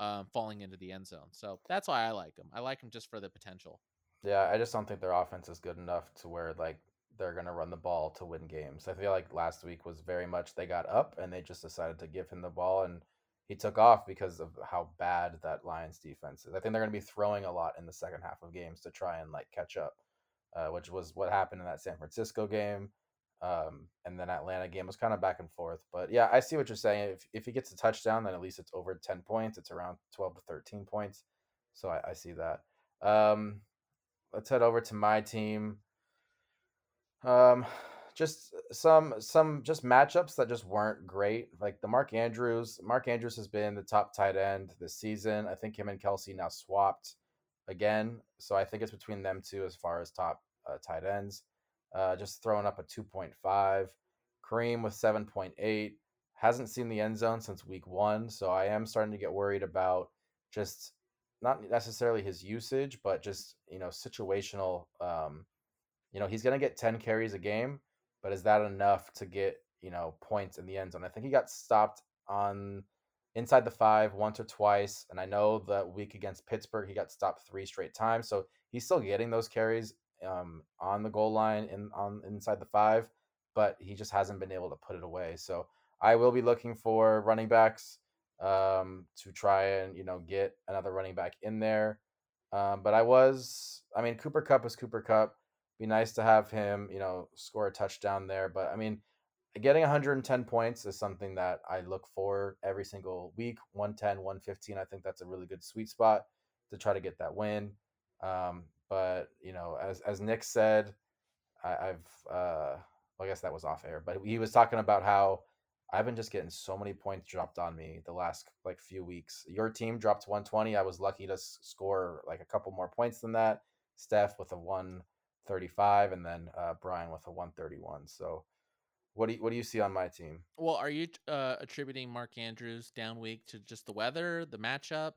[SPEAKER 1] um, falling into the end zone. So that's why I like him. I like him just for the potential.
[SPEAKER 2] Yeah, I just don't think their offense is good enough to where like they're gonna run the ball to win games. I feel like last week was very much they got up and they just decided to give him the ball and he took off because of how bad that Lions defense is. I think they're gonna be throwing a lot in the second half of games to try and like catch up, uh, which was what happened in that San Francisco game. Um, and then Atlanta game was kind of back and forth. But yeah, I see what you're saying. If if he gets a touchdown, then at least it's over 10 points. It's around 12 to 13 points. So I, I see that. Um, let's head over to my team. Um, just some some just matchups that just weren't great. Like the Mark Andrews. Mark Andrews has been the top tight end this season. I think him and Kelce now swapped again. So I think it's between them two as far as top uh, tight ends. Uh, just throwing up a 2.5. Kareem with 7.8. Hasn't seen the end zone since week one. So I am starting to get worried about just not necessarily his usage, but just, you know, situational. Um, you know, he's going to get 10 carries a game, but is that enough to get, you know, points in the end zone? I think he got stopped on inside the five once or twice. And I know that week against Pittsburgh, he got stopped three straight times. So he's still getting those carries um, on the goal line in on inside the five, but he just hasn't been able to put it away. So I will be looking for running backs um, to try and you know get another running back in there. Um, but I was, I mean, Cooper Kupp is Cooper Kupp. Be nice to have him, you know, score a touchdown there. But I mean, getting 110 points is something that I look for every single week. 110, 115. I think that's a really good sweet spot to try to get that win. Um, but you know, as as Nick said, I, I've uh, well, I guess that was off air, but he was talking about how I've been just getting so many points dropped on me the last like few weeks. Your team dropped 120. I was lucky to s- score like a couple more points than that. Steph with a 135, and then uh, Brian with a 131. So, what do you, what do you see on my team?
[SPEAKER 1] Well, are you uh, attributing Mark Andrews down week to just the weather, the matchup?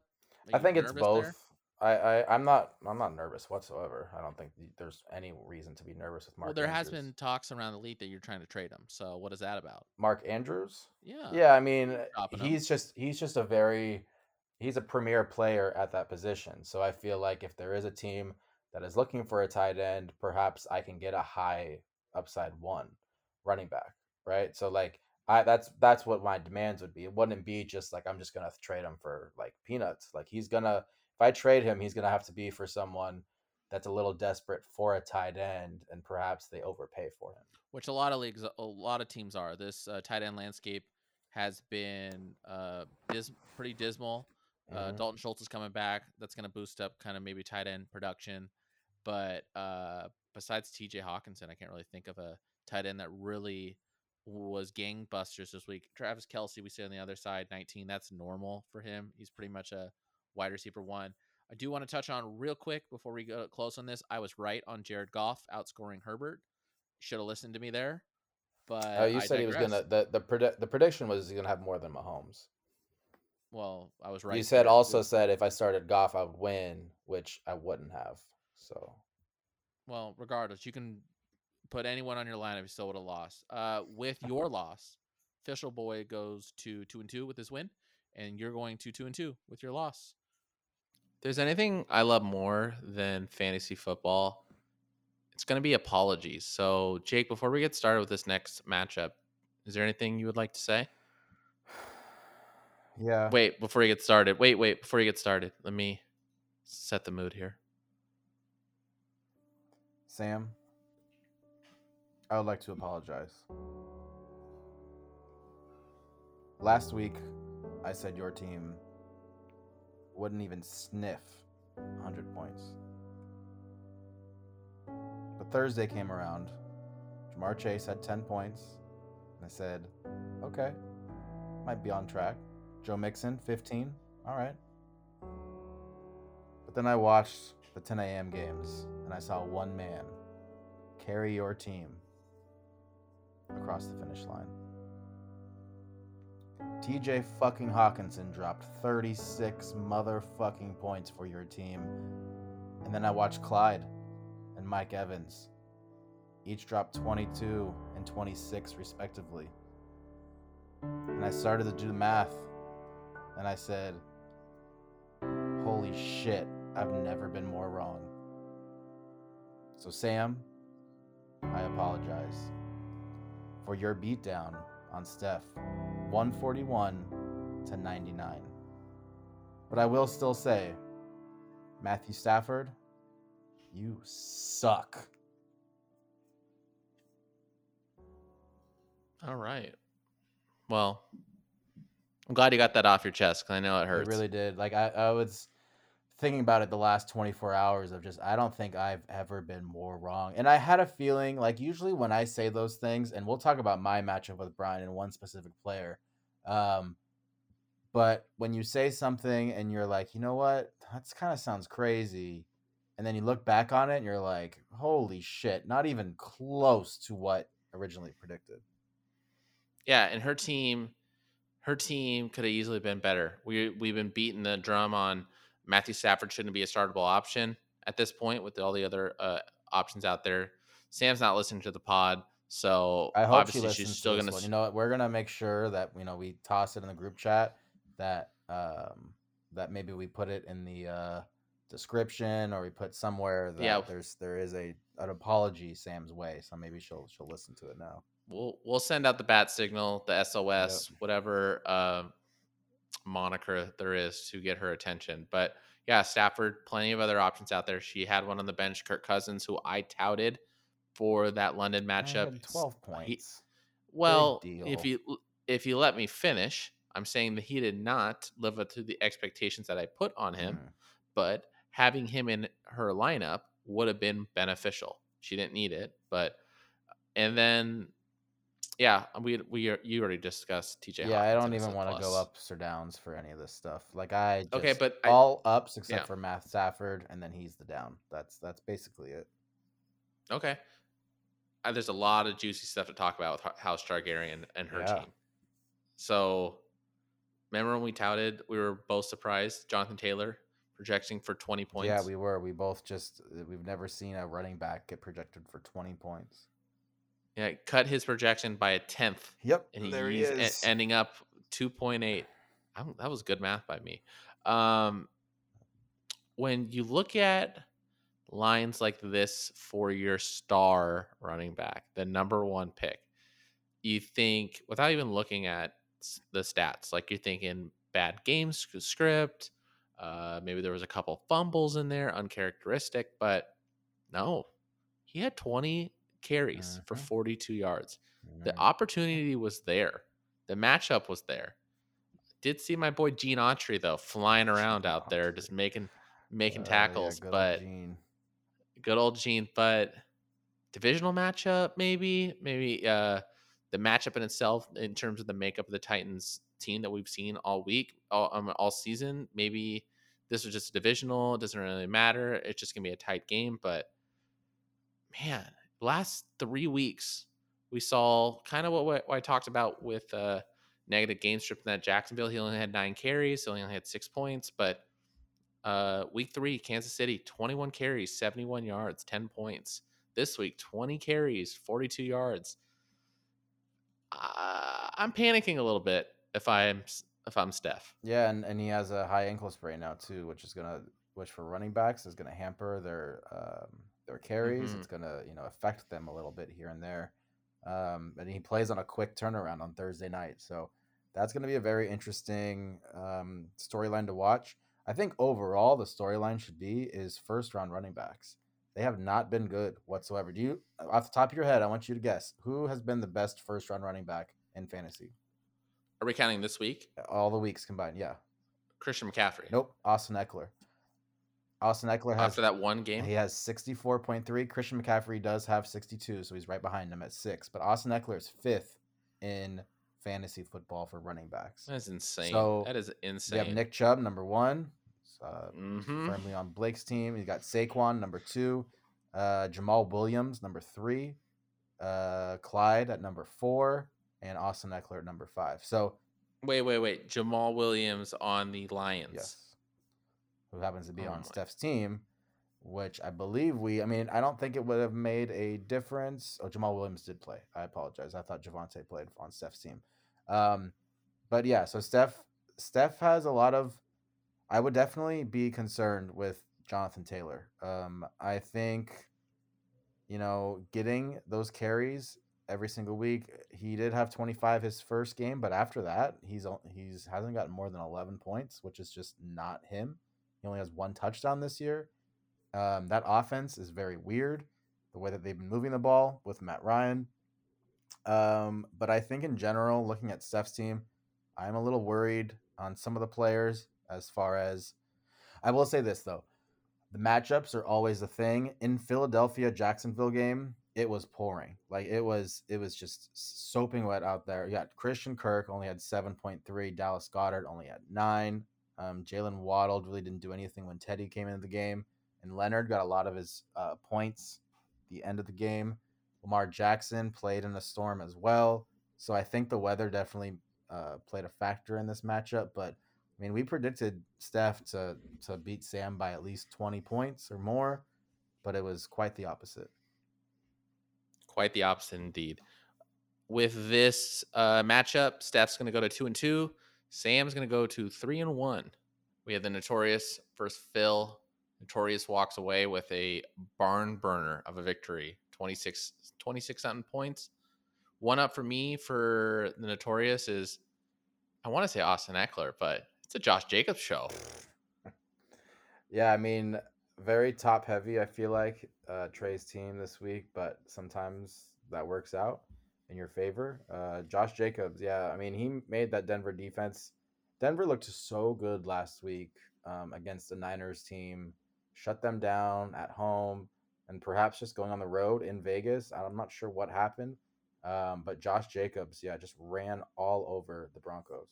[SPEAKER 2] I think it's both.
[SPEAKER 1] there?
[SPEAKER 2] I, I I'm not I'm not nervous whatsoever. I don't think there's any reason to be nervous with Mark.
[SPEAKER 1] well, there has been talks around the league that you're trying to trade him. So what is that about?
[SPEAKER 2] Mark Andrews.
[SPEAKER 1] Yeah.
[SPEAKER 2] Yeah, I mean,
[SPEAKER 1] Dropping him.
[SPEAKER 2] he's just he's just a very he's a premier player at that position. So I feel like if there is a team that is looking for a tight end, perhaps I can get a high upside one running back, right? So like I that's that's what my demands would be. It wouldn't be just like I'm just gonna trade him for like peanuts. Like he's gonna if I trade him, he's gonna have to be for someone that's a little desperate for a tight end, and perhaps they overpay for him.
[SPEAKER 1] which a lot of leagues, a lot of teams are. This uh, tight end landscape has been uh, dis- pretty dismal. Uh,
[SPEAKER 2] Mhm.
[SPEAKER 1] Dalton Schultz is coming back. That's going to boost up kind of maybe tight end production. But uh, besides TJ Hockenson, I can't really think of a tight end that really was gangbusters this week. Travis Kelce, we see on the other side, 19. That's normal for him. He's pretty much a wide receiver one. I do want to touch on real quick before we go close on this. I was right on Jared Goff outscoring Herbert. Should have listened to me there. But
[SPEAKER 2] Oh, you
[SPEAKER 1] I
[SPEAKER 2] said he was gonna the the predi- the prediction was he's gonna have more than Mahomes.
[SPEAKER 1] Well, I was right.
[SPEAKER 2] you said also said if I started Goff, I would win, which I wouldn't have. So
[SPEAKER 1] Well, regardless, you can put anyone on your lineup. You still would have lost. Uh, with your loss, official boy goes to two and two with his win, and you're going to two and two with your loss. There's anything I love more than fantasy football, it's going to be apologies. So, Jake, before we get started with this next matchup, is there anything you would like to say?
[SPEAKER 2] yeah,
[SPEAKER 1] Wait, before you get started. Wait, wait, before you get started, let me set the mood here.
[SPEAKER 2] Sam, I would like to apologize. Last week, I said your team wouldn't even sniff 100 points. But Thursday came around. Ja'Marr Chase had 10 points. And I said, okay, might be on track. Joe Mixon, 15. All right. But then I watched the 10 a.m. games and I saw one man carry your team across the finish line. TJ fucking Hockenson dropped 36 motherfucking points for your team. And then I watched Clyde and Mike Evans. Each dropped 22 and 26 respectively. And I started to do the math and I said, Holy shit, I've never been more wrong. So, Sam, I apologize for your beatdown on Steph 141 to 99. But I will still say, Matthew Stafford, you suck.
[SPEAKER 1] All right. Well, I'm glad you got that off your chest because I know it hurts.
[SPEAKER 2] It really did. Like I, I was thinking about it the last 24 hours of just I don't think I've ever been more wrong. And I had a feeling like usually when I say those things, and we'll talk about my matchup with Brian and one specific player. Um, but when you say something and you're like, you know what, that's kind of sounds crazy, and then you look back on it and you're like, holy shit, not even close to what originally predicted.
[SPEAKER 1] Yeah, and her team, her team could have easily been better. We we've been beating the drum on Matthew Stafford shouldn't be a startable option at this point with all the other uh, options out there. Sam's not listening to the pod, so
[SPEAKER 2] I hope
[SPEAKER 1] obviously
[SPEAKER 2] listens
[SPEAKER 1] she's still
[SPEAKER 2] to
[SPEAKER 1] gonna.
[SPEAKER 2] You know what? We're gonna make sure that you know we toss it in the group chat that um that maybe we put it in the uh description or we put somewhere that
[SPEAKER 1] Yeah.
[SPEAKER 2] there's there is a an apology Sam's way. So maybe she'll she'll listen to it now.
[SPEAKER 1] We'll we'll send out the bat signal, the SOS, whatever uh, moniker there is to get her attention. But yeah, Stafford, plenty of other options out there. She had one on the bench, Kirk Cousins, who I touted for that London matchup.
[SPEAKER 2] Twelve
[SPEAKER 1] He-
[SPEAKER 2] points.
[SPEAKER 1] Well, if you if you let me finish, I'm saying that he did not live up to the expectations that I put on him,
[SPEAKER 2] Mhm.
[SPEAKER 1] but having him in her lineup would have been beneficial. She didn't need it, but and then yeah, we we are, you already discussed TJ.
[SPEAKER 2] Yeah, I don't even want to go ups or downs for any of this stuff. Like I just,
[SPEAKER 1] Okay, but I-
[SPEAKER 2] all ups except
[SPEAKER 1] yeah.
[SPEAKER 2] for Matt Stafford, and then he's the down. That's that's basically it.
[SPEAKER 1] Okay. Uh, there's a lot of juicy stuff to talk about with Ho- House Targaryen and her
[SPEAKER 2] Yeah.
[SPEAKER 1] team. So, remember when we touted, we were both surprised. Jonathan Taylor projecting for 20 points.
[SPEAKER 2] Yeah, we were. We both just uh, we've never seen a running back get projected for 20 points.
[SPEAKER 1] Yeah, cut his projection by a tenth,
[SPEAKER 2] Yep.
[SPEAKER 1] and he,
[SPEAKER 3] There he
[SPEAKER 1] he's
[SPEAKER 3] is.
[SPEAKER 1] ending up 2.8. That was good math by me. Um, when you look at lines like this for your star running back, the number one pick, you think without even looking at the stats, like you're thinking bad game script, uh, maybe there was a couple fumbles in there, uncharacteristic, but no, he had 20 carries for
[SPEAKER 2] Mhm.
[SPEAKER 1] 42 yards. The
[SPEAKER 2] Mhm.
[SPEAKER 1] opportunity was there. The matchup was there. Did see my boy Gene Autry though flying around
[SPEAKER 2] Gene
[SPEAKER 1] out there, just making making
[SPEAKER 2] Uh, yeah,
[SPEAKER 1] tackles.
[SPEAKER 2] good old
[SPEAKER 1] but
[SPEAKER 2] Gene.
[SPEAKER 1] good old Gene. But divisional matchup, maybe, maybe uh, the matchup in itself, in terms of the makeup of the Titans team that we've seen all week, all, um, all season, maybe this was just a divisional. It doesn't really matter. It's just gonna be a tight game. But man, last three weeks we saw kind of what, what I talked about with uh, negative game script in that Jacksonville. He only had nine carries, so he only had six points. But uh, week three, Kansas City, 21 carries, 71 yards, 10 points. This week, 20 carries, 42 yards. Uh, I'm panicking a little bit if I'm if I'm Steph.
[SPEAKER 2] Yeah, and, and he has a high ankle sprain now too, which is gonna which for running backs is gonna hamper their um, their carries.
[SPEAKER 1] Mhm.
[SPEAKER 2] It's gonna you know affect them a little bit here and there. Um, and he plays on a quick turnaround on Thursday night, so that's gonna be a very interesting um, storyline to watch. I think overall the storyline should be is first round running backs. They have not been good whatsoever. Do you, off the top of your head, I want you to guess who has been the best first round running back in fantasy?
[SPEAKER 1] Are we counting this week?
[SPEAKER 2] All the weeks combined, yeah.
[SPEAKER 1] Christian McCaffrey.
[SPEAKER 2] Nope. Austin Ekeler. Austin Ekeler has
[SPEAKER 1] After that one game,
[SPEAKER 2] he has 64.3. Christian McCaffrey does have 62, so he's right behind him at six. But Austin Ekeler is fifth in fantasy football for running backs.
[SPEAKER 1] that's insane.
[SPEAKER 2] So,
[SPEAKER 1] that is insane.
[SPEAKER 2] We have Nick Chubb, number one, uh,
[SPEAKER 1] Mhm.
[SPEAKER 2] firmly on Blake's team. He's got Saquon, number two, uh, Jamaal Williams, number three, uh, Clyde at number four, and Austin Ekeler at number five. So,
[SPEAKER 1] Wait, wait, wait. Jamaal Williams on the Lions.
[SPEAKER 2] yes, who happens to be
[SPEAKER 1] Oh
[SPEAKER 2] on Steph's team, which I believe we. I mean, I don't think it would have made a difference. Oh, Jamaal Williams did play. I apologize. I thought Javonte played on Steph's team. Um, but yeah, so Steph, Steph has a lot of. I would definitely be concerned with Jonathan Taylor. Um, I think, you know, getting those carries every single week. He did have 25 his first game, but after that, he's he's hasn't gotten more than 11 points, which is just not him. He only has one touchdown this year. Um, that offense is very weird. The way that they've been moving the ball with Matt Ryan. Um, but I think in general, looking at Steph's team, I'm a little worried on some of the players as far as I will say this though. The matchups are always a thing. In Philadelphia Jacksonville game, it was pouring. Like it was it was just soaping wet out there. You got Christian Kirk only had 7.3, Dallas Goedert only had 9. Um, Jaylen Waddle really didn't do anything when Teddy came into the game. And Leonard got a lot of his uh, points the end of the game. Lamar Jackson played in a storm as well. So I think the weather definitely uh, played a factor in this matchup. But I mean, we predicted Steph to to beat Sam by at least 20 points or more, but it was quite the opposite.
[SPEAKER 1] Quite the opposite indeed. With this uh, matchup, Steph's going to go to two and two. Sam's going to go to three and one. We have the notorious versus Phil. Notorious walks away with a barn burner of a victory, 26, 26 something points. One up for me for the Notorious is, I want to say Austin Ekeler, but it's a Josh Jacobs show.
[SPEAKER 2] Yeah, I mean, very top heavy. I feel like uh, Trey's team this week, but sometimes that works out in your favor. Uh, Josh Jacobs, yeah, I mean, he made that Denver defense. Denver looked so good last week um, against the Niners team, shut them down at home, and perhaps just going on the road in Vegas. I'm not sure what happened, um, but Josh Jacobs, yeah, just ran all over the Broncos.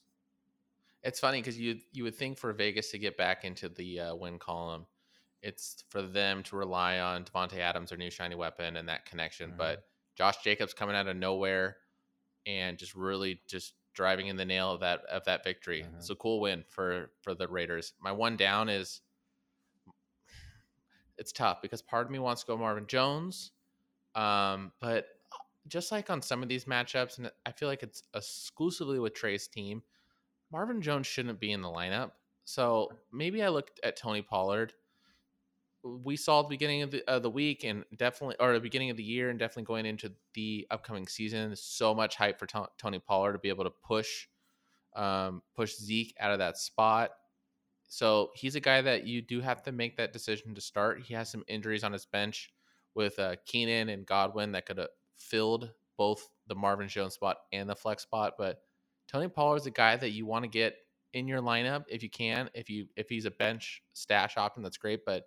[SPEAKER 1] It's funny because you you would think for Vegas to get back into the uh, win column, it's for them to rely on Davante Adams, their new shiny weapon, and that connection.
[SPEAKER 2] Mhm.
[SPEAKER 1] But Josh Jacobs coming out of nowhere and just really just driving in the nail of that of that victory.
[SPEAKER 2] Mhm.
[SPEAKER 1] It's a cool win for for the Raiders. My one down is it's tough because part of me wants to go Marvin Jones, um, but just like on some of these matchups, and I feel like it's exclusively with Trey's team, Marvin Jones shouldn't be in the lineup. So maybe I looked at Tony Pollard. We saw the beginning of the, the week and definitely, or the beginning of the year, and definitely going into the upcoming season, so much hype for T- Tony Pollard to be able to push, um, push Zeke out of that spot. So he's a guy that you do have to make that decision to start. He has some injuries on his bench with uh, Keenan and Godwin that could have filled both the Marvin Jones spot and the flex spot. But Tony Pollard is a guy that you want to get in your lineup if you can. If you if he's a bench stash option, that's great. But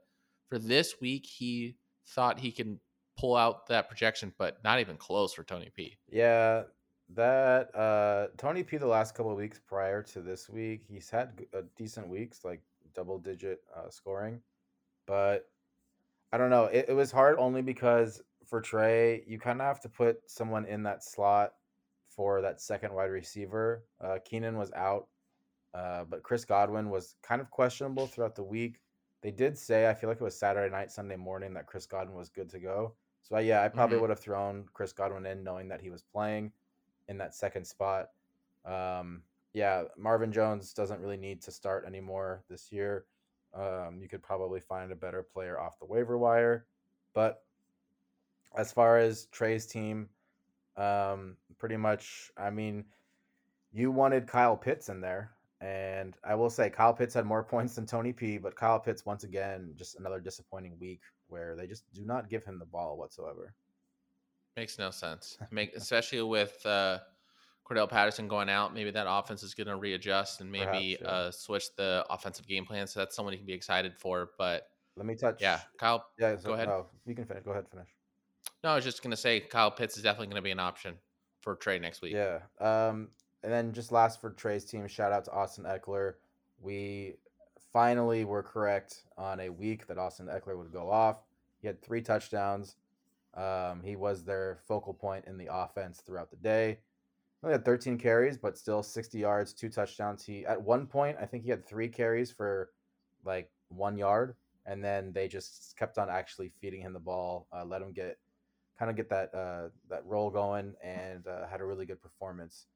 [SPEAKER 1] for this week, he thought he can pull out that projection, but not even close for Tony P.
[SPEAKER 2] Yeah, that uh Tony P the last couple of weeks prior to this week, he's had a decent weeks, like double digit uh, scoring, but I don't know. It, it was hard only because for Trey, you kind of have to put someone in that slot for that second wide receiver. Uh, Keenan was out, uh, but Chris Godwin was kind of questionable throughout the week. They did say, I feel like it was Saturday night, Sunday morning, that Chris Godwin was good to go. So, yeah, I probably mm-hmm. would have thrown Chris Godwin in knowing that he was playing in that second spot. Um, yeah, Marvin Jones doesn't really need to start anymore this year. Um, you could probably find a better player off the waiver wire. But as far as Trey's team, um, pretty much, I mean, you wanted Kyle Pitts in there. And I will say Kyle Pitts had more points than Tony P, but Kyle Pitts, once again, just another disappointing week where they just do not give him the ball whatsoever.
[SPEAKER 1] Makes no sense. Make especially with uh, Cordarrelle Patterson going out, maybe that offense is going to readjust and maybe Perhaps, yeah. uh, switch the offensive game plan. So that's someone you can be excited for. But
[SPEAKER 2] let me touch.
[SPEAKER 1] Yeah, Kyle.
[SPEAKER 2] Yeah, so, go ahead. No, you can finish. Go ahead, finish.
[SPEAKER 1] No, I was just going to say Kyle Pitts is definitely going to be an option for trade next week.
[SPEAKER 2] Yeah. Um, and then just last for Trey's team, shout out to Austin Ekeler. We finally were correct on a week that Austin Ekeler would go off. He had three touchdowns. Um, he was their focal point in the offense throughout the day. He only had 13 carries, but still 60 yards, two touchdowns. He at one point, I think he had three carries for like one yard, and then they just kept on actually feeding him the ball, uh, let him get kind of get that uh, that roll going, and uh, had a really good performance.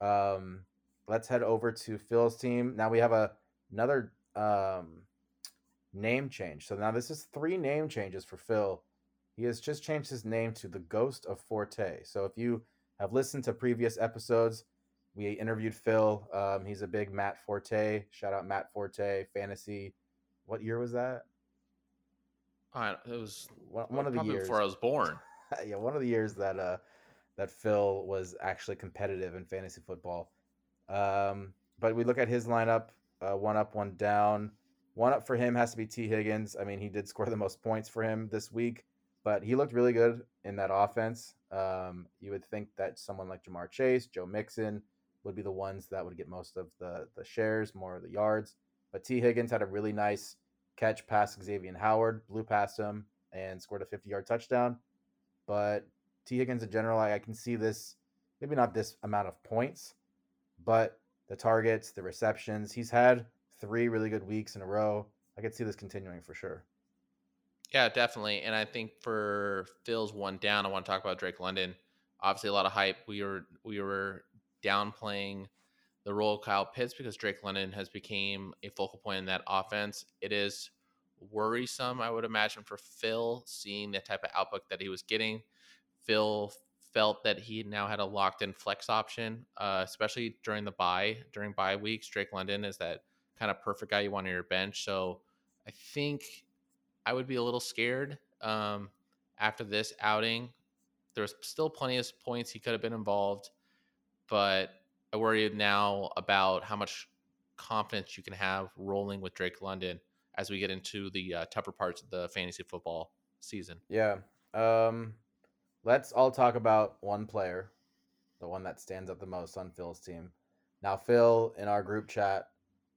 [SPEAKER 2] Um, let's head over to Phil's team. Now we have a another um, name change. So now this is three name changes for Phil. He has just changed his name to the Ghost of Forte. So if you have listened to previous episodes, we interviewed Phil. Um, he's a big Matt Forte. Shout out Matt Forte Fantasy. What year was that?
[SPEAKER 1] Uh, it was
[SPEAKER 2] one, one of the years
[SPEAKER 1] before I was born.
[SPEAKER 2] yeah, one of the years that uh that Phil was actually competitive in fantasy football. Um, but we look at his lineup: uh, one up, one down. One up for him has to be Tee Higgins. I mean, he did score the most points for him this week, but he looked really good in that offense. Um, you would think that someone like Ja'Marr Chase, Joe Mixon would be the ones that would get most of the the shares, more of the yards. But Tee Higgins had a really nice catch past Xavien Howard, blew past him, and scored a 50 yard touchdown. But Tee Higgins in general, I, I can see this, maybe not this amount of points, but the targets, the receptions. He's had three really good weeks in a row. I could see this continuing for sure.
[SPEAKER 1] Yeah, definitely. And I think for Phil's one down, I want to talk about Drake London. Obviously, a lot of hype. We were we were downplaying the role of Kyle Pitts because Drake London has became a focal point in that offense. It is worrisome, I would imagine, for Phil seeing the type of output that he was getting. Phil felt that he now had a locked in flex option, uh, especially during the buy during bye weeks. Drake London is that kind of perfect guy you want on your bench. So I think I would be a little scared um, after this outing. There's still plenty of points he could have been involved, but I worry now about how much confidence you can have rolling with Drake London as we get into the uh, tougher parts of the fantasy football season.
[SPEAKER 2] Yeah. Um, let's all talk about one player, the one that stands out the most on Phil's team. Now, Phil in our group chat,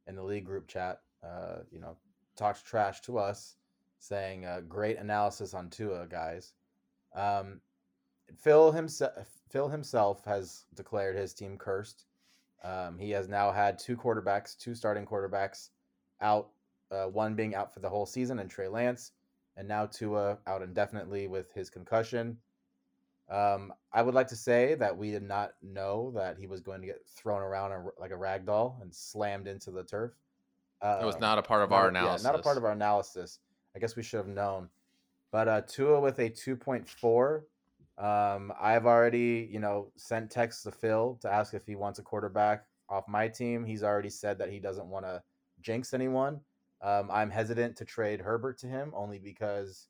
[SPEAKER 2] in the league group chat, uh, you know, talks trash to us, saying uh, great analysis on Tua, guys. Um, Phil himself, Phil himself has declared his team cursed. Um, he has now had two quarterbacks, two starting quarterbacks out, uh, one being out for the whole season, and Trey Lance, and now Tua out indefinitely with his concussion. Um, I would like to say that we did not know that he was going to get thrown around a, like a rag doll and slammed into the turf.
[SPEAKER 1] Uh, it was not a part of
[SPEAKER 2] not,
[SPEAKER 1] our analysis.
[SPEAKER 2] Yeah, not a part of our analysis. I guess we should have known. But uh, Tua with a 2.4. Um, I've already, you know, sent texts to Phil to ask if he wants a quarterback off my team. He's already said that he doesn't want to jinx anyone. Um, I'm hesitant to trade Herbert to him only because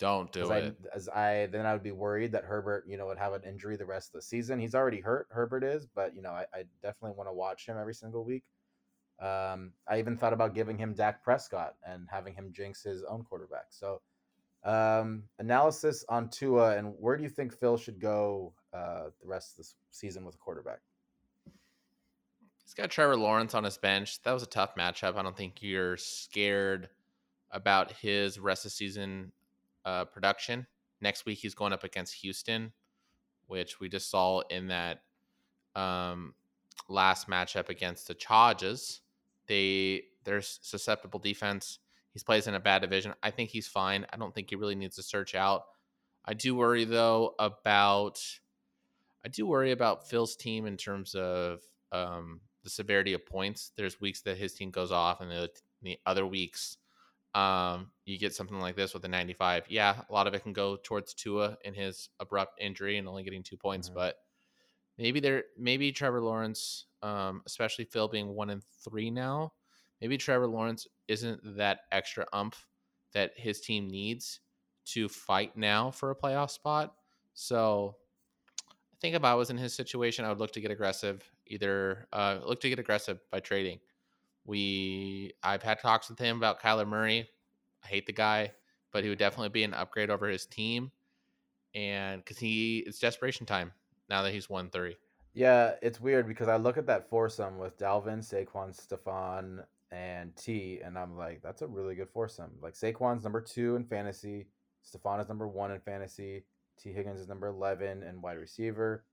[SPEAKER 1] don't do
[SPEAKER 2] it. I, as I then I would be worried that Herbert, you know, would have an injury the rest of the season. He's already hurt. Herbert is, but you know, I, I definitely want to watch him every single week. Um, I even thought about giving him Dak Prescott and having him jinx his own quarterback. So, um, analysis on Tua and where do you think Phil should go uh, the rest of the season with a quarterback?
[SPEAKER 1] He's got Trevor Lawrence on his bench. That was a tough matchup. I don't think you're scared about his rest of the season uh, production. Next week, he's going up against Houston, which we just saw in that um, last matchup against the Chargers. They they're susceptible defense. He plays in a bad division. I think he's fine. I don't think he really needs to search out. I do worry though about I do worry about Phil's team in terms of um, the severity of points. There's weeks that his team goes off, and the, the other weeks, um, you get something like this with a 95. Yeah, a lot of it can go towards Tua in his abrupt injury and only getting two points, mm-hmm. but maybe there, maybe Trevor Lawrence, um, especially Phil being one and three now, maybe Trevor Lawrence isn't that extra umph that his team needs to fight now for a playoff spot. So I think if I was in his situation, I would look to get aggressive either uh, look to get aggressive by trading. We I've had talks with him about Kyler Murray. I hate the guy, but he would definitely be an upgrade over his team, and because he it's desperation time now that he's won three.
[SPEAKER 2] Yeah, it's weird because I look at that foursome with Dalvin, Saquon, Stefon, and T, and I'm like, that's a really good foursome. Like Saquon's number two in fantasy, Stefon is number one in fantasy, Tee Higgins is number eleven in wide receiver,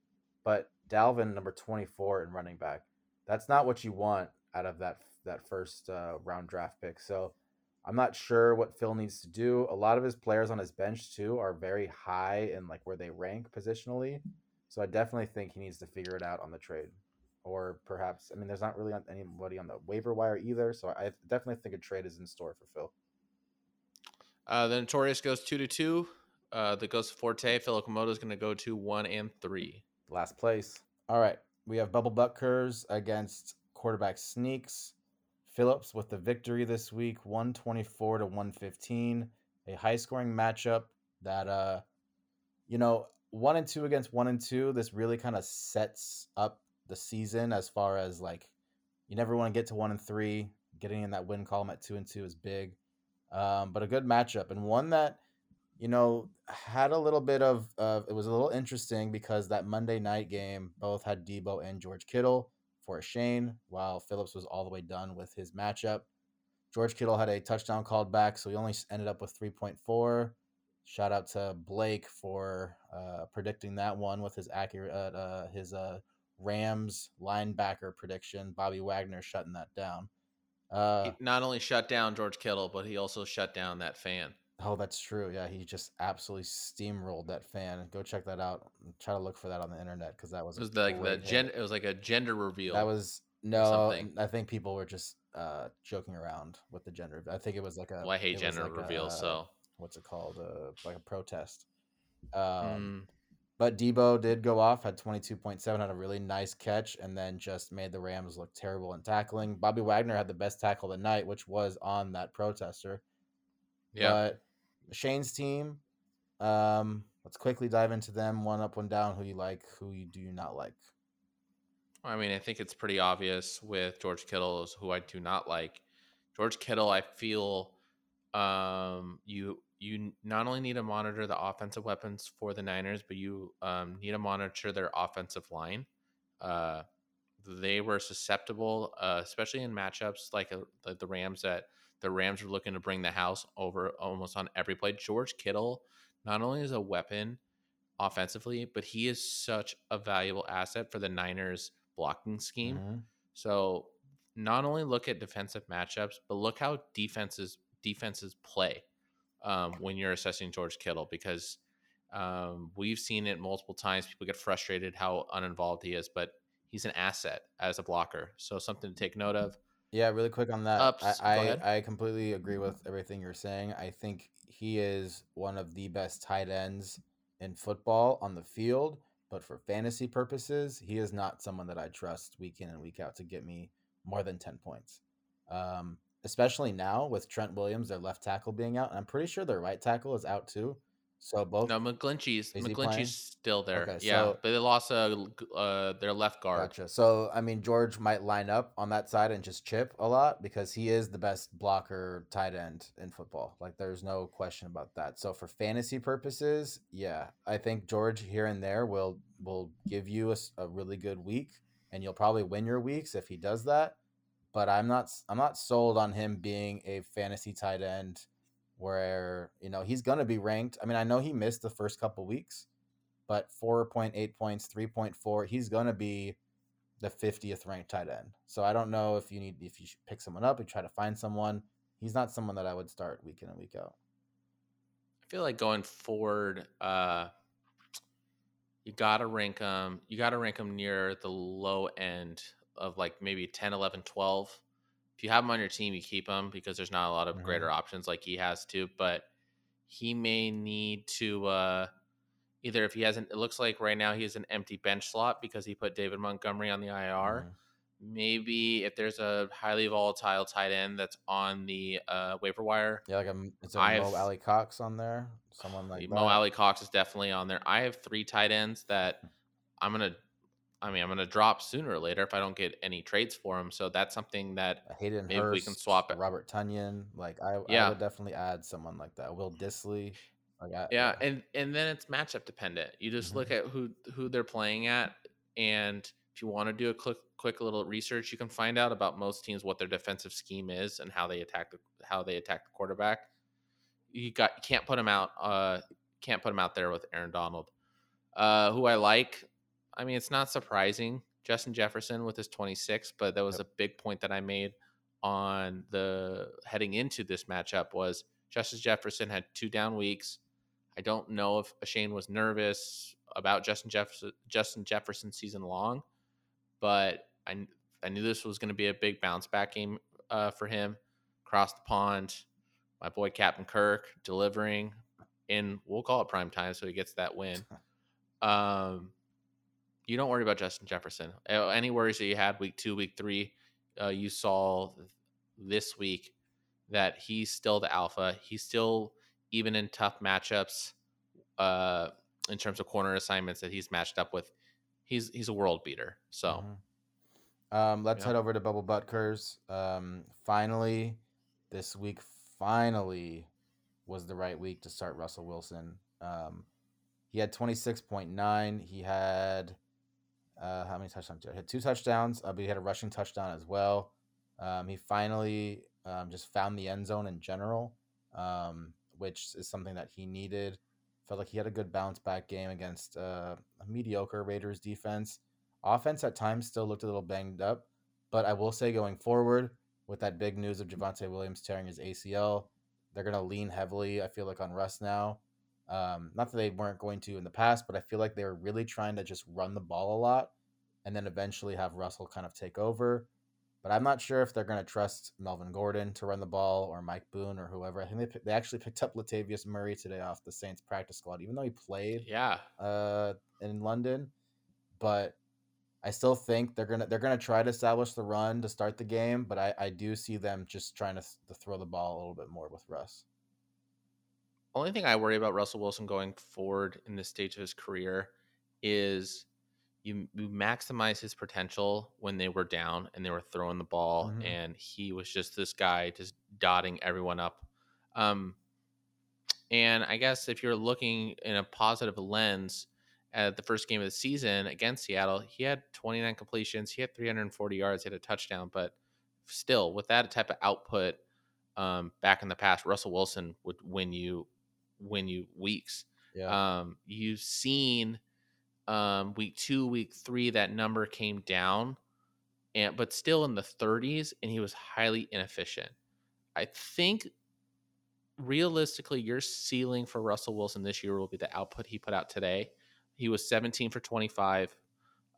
[SPEAKER 2] but Dalvin number 24 in running back. That's not what you want out of that that first uh, round draft pick. So I'm not sure what Phil needs to do. A lot of his players on his bench too are very high in like where they rank positionally. So I definitely think he needs to figure it out on the trade. Or perhaps, I mean, there's not really anybody on the waiver wire either. So I definitely think a trade is in store for Phil.
[SPEAKER 1] Uh, the Notorious goes two to two. Uh, the Ghost Forte, Phil Komodo is going to go to one and three.
[SPEAKER 2] Last place. All right. We have Bubble Butt Curves against quarterback Sneaks. Phillips with the victory this week, 124 to 115. A high scoring matchup that, uh, you know, one and two against one and two. This really kind of sets up the season as far as like, you never want to get to one and three. Getting in that win column at two and two is big. Um, but a good matchup and one that you know, had a little bit of, uh, it was a little interesting because that Monday night game both had Deebo and George Kittle for Shane, while Phillips was all the way done with his matchup. George Kittle had a touchdown called back, so he only ended up with 3.4. Shout out to Blake for uh, predicting that one with his accurate, uh, uh his uh, Rams linebacker prediction. Bobby Wagner shutting that down.
[SPEAKER 1] Uh, he not only shut down George Kittle, but he also shut down that fan.
[SPEAKER 2] Oh, that's true. Yeah, he just absolutely steamrolled that fan. Go check that out. Try to look for that on the internet because that was
[SPEAKER 1] it was like the gen. It was like a gender reveal.
[SPEAKER 2] That was no. I think people were just uh, joking around with the gender. I think it was like a.
[SPEAKER 1] Well, I hate gender like reveals. A, so
[SPEAKER 2] what's it called? Uh, like a protest. Um, mm. But Deebo did go off, had 22.7, had a really nice catch, and then just made the Rams look terrible in tackling. Bobby Wagner had the best tackle of the night, which was on that protester. Yeah. But Shane's team. Um, let's quickly dive into them. One up, one down. Who you like? Who you do not like?
[SPEAKER 1] I mean, I think it's pretty obvious with George Kittle is who I do not like. George Kittle, I feel um, you you not only need to monitor the offensive weapons for the Niners, but you um, need to monitor their offensive line. Uh, they were susceptible, uh, especially in matchups like, uh, like the Rams that the Rams are looking to bring the house over almost on every play. George Kittle not only is a weapon offensively, but he is such a valuable asset for the Niners blocking scheme. Mm-hmm. So not only look at defensive matchups, but look how defenses defenses play. um, when you're assessing George Kittle because um, we've seen it multiple times. People get frustrated how uninvolved he is, but he's an asset as a blocker. So something to take note of.
[SPEAKER 2] Yeah, really quick on that.
[SPEAKER 1] Ups,
[SPEAKER 2] I. I, I completely agree with everything you're saying. I think he is one of the best tight ends in football on the field, but for fantasy purposes, he is not someone that I trust week in and week out to get me more than 10 points. Um, especially now with Trent Williams, their left tackle being out. And I'm pretty sure their right tackle is out too. So both
[SPEAKER 1] No, McGlinchey's? McGlinchey's still there.
[SPEAKER 2] Okay,
[SPEAKER 1] yeah,
[SPEAKER 2] so-
[SPEAKER 1] but they lost uh, uh, their left guard.
[SPEAKER 2] Gotcha. So I mean, George might line up on that side and just chip a lot because he is the best blocker tight end in football. Like, there's no question about that. So for fantasy purposes, yeah, I think George here and there will will give you a really good week, and you'll probably win your weeks if he does that. But I'm not I'm not sold on him being a fantasy tight end where you know he's gonna be ranked. I mean, I know he missed the first couple weeks but 4.8 points, 3.4, he's going to be the 50th ranked tight end. So I don't know if you need if you pick someone up and try to find someone. He's not someone that I would start week in and week out.
[SPEAKER 1] I feel like going forward, uh, you gotta rank them. You gotta rank them near the low end of like maybe 10, 11, 12. If you have him on your team, you keep him because there's not a lot of greater options like he has to. But he may need to uh, either if he hasn't. It looks like right now he has an empty bench slot because he put David Montgomery on the IR.
[SPEAKER 2] Mhm.
[SPEAKER 1] Maybe if there's a highly volatile tight end that's on the uh, waiver wire,
[SPEAKER 2] Yeah, like a it's a
[SPEAKER 1] I
[SPEAKER 2] Mo
[SPEAKER 1] have-
[SPEAKER 2] Ali Cox on there, someone like
[SPEAKER 1] Mo
[SPEAKER 2] that.
[SPEAKER 1] Ali Cox is definitely on there. I have three tight ends that I'm gonna. I mean, I'm gonna drop sooner or later if I don't get any trades for him. So that's something that
[SPEAKER 2] Hayden
[SPEAKER 1] maybe we can swap it.
[SPEAKER 2] Robert Tonyan. Like I, I would definitely add someone like that. Will Dissly. Like I,
[SPEAKER 1] yeah, and and then it's matchup dependent. You just look
[SPEAKER 2] Mm-hmm.
[SPEAKER 1] at who who they're playing at, and if you want to do a quick quick little research, you can find out about most teams what their defensive scheme is and how they attack the how they attack the quarterback. You got you can't put him out. Uh, can't put him out there with Aaron Donald, uh, who I like. I mean, it's not surprising. Justin Jefferson with his 26, but that was a big point that I made on the heading into this matchup was Justin Jefferson had two down weeks. I don't know if Shane was nervous about Justin Jefferson Justin Jefferson season long, but I I knew this was going to be a big bounce back game uh, for him. Across the pond, my boy Captain Kirk delivering in we'll call it prime time, so he gets that win. Um, you don't worry about Justin Jefferson. Any worries that you had week two, week three, uh, you saw this week that he's still the alpha. He's still even in tough matchups, uh, in terms of corner assignments that he's matched up with. He's he's a world beater. So
[SPEAKER 2] Mhm. Um, let's
[SPEAKER 1] Yeah.
[SPEAKER 2] head over to Bubble Butkers. Um, finally, this week finally was the right week to start Russell Wilson. Um, he had 26.9. He had uh, how many touchdowns? He had two touchdowns, uh, but he had a rushing touchdown as well. Um, he finally um, just found the end zone in general, um, which is something that he needed. Felt like he had a good bounce back game against uh, a mediocre Raiders defense. Offense at times still looked a little banged up, but I will say going forward with that big news of Javonte Williams tearing his ACL, they're going to lean heavily, I feel like, on Russ now. Um, not that they weren't going to in the past, but I feel like they were really trying to just run the ball a lot and then eventually have Russell kind of take over. But I'm not sure if they're going to trust Melvin Gordon to run the ball or Mike Boone or whoever. I think they, they actually picked up Latavius Murray today off the Saints practice squad, even though he played
[SPEAKER 1] yeah,
[SPEAKER 2] uh, in London. But I still think they're gonna they're gonna try to establish the run to start the game. But I, I do see them just trying to, to throw the ball a little bit more with Russ.
[SPEAKER 1] Only thing I worry about Russell Wilson going forward in this stage of his career is you, you maximize his potential when they were down and they were throwing the ball,
[SPEAKER 2] Mhm.
[SPEAKER 1] and he was just this guy just dotting everyone up. Um, and I guess if you're looking in a positive lens at the first game of the season against Seattle, he had 29 completions, he had 340 yards, he had a touchdown, but still, with that type of output, um, back in the past, Russell Wilson would win you win you weeks.
[SPEAKER 2] Yeah.
[SPEAKER 1] Um, you've seen um, week two, week three, that number came down, and but still in the 30s, and he was highly inefficient. I think realistically, your ceiling for Russell Wilson this year will be the output he put out today. He was 17 for 25,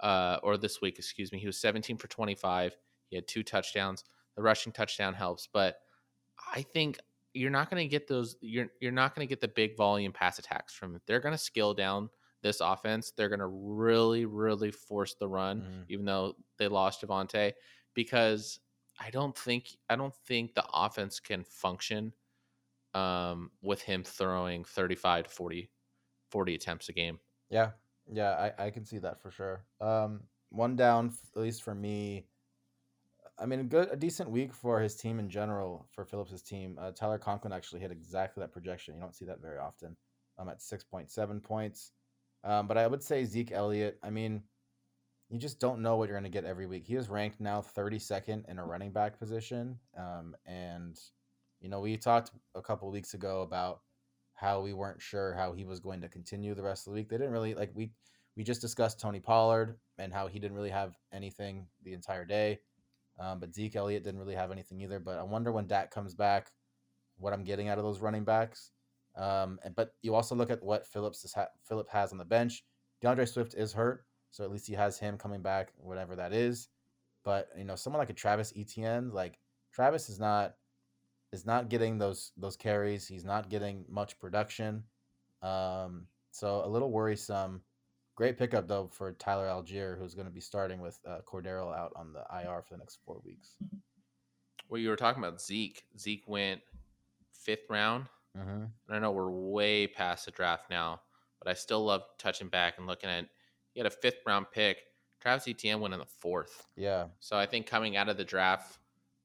[SPEAKER 1] uh, or this week, excuse me. He was 17 for 25. He had two touchdowns. The rushing touchdown helps, but I think you're not going to get those. You're you're not going to get the big volume pass attacks from. It. They're going to scale down this offense. They're going to really, really force the run,
[SPEAKER 2] Mhm.
[SPEAKER 1] even though they lost Javonte, because I don't think I don't think the offense can function um, with him throwing 35 to 40, 40 attempts a game.
[SPEAKER 2] Yeah, yeah, I, I can see that for sure. Um, one down, at least for me. I mean, a good, a decent week for his team in general. For Phillips's team, uh, Tyler Conklin actually hit exactly that projection. You don't see that very often. I'm at six point seven points, um, but I would say Zeke Elliott. I mean, you just don't know what you're going to get every week. He is ranked now 32nd in a running back position, um, and you know we talked a couple weeks ago about how we weren't sure how he was going to continue the rest of the week. They didn't really like we we just discussed Tony Pollard and how he didn't really have anything the entire day. Um, but Zeke Elliott didn't really have anything either. But I wonder when Dak comes back, what I'm getting out of those running backs. Um, and- but you also look at what Phillips is Phillip has on the bench. DeAndre Swift is hurt, so at least he has him coming back, whatever that is. But you know, someone like a Travis Etienne, like Travis is not is not getting those those carries. He's not getting much production. Um, so a little worrisome. Great pickup though for Tyler Allgeier, who's going to be starting with uh, Cordarrelle out on the IR for the next four weeks.
[SPEAKER 1] Well, you were talking about Zeke. Zeke went fifth round.
[SPEAKER 2] Mm-hmm.
[SPEAKER 1] And I know we're way past the draft now, but I still love touching back and looking at. He had a fifth round pick. Travis Etienne went in the fourth.
[SPEAKER 2] Yeah,
[SPEAKER 1] So I think coming out of the draft,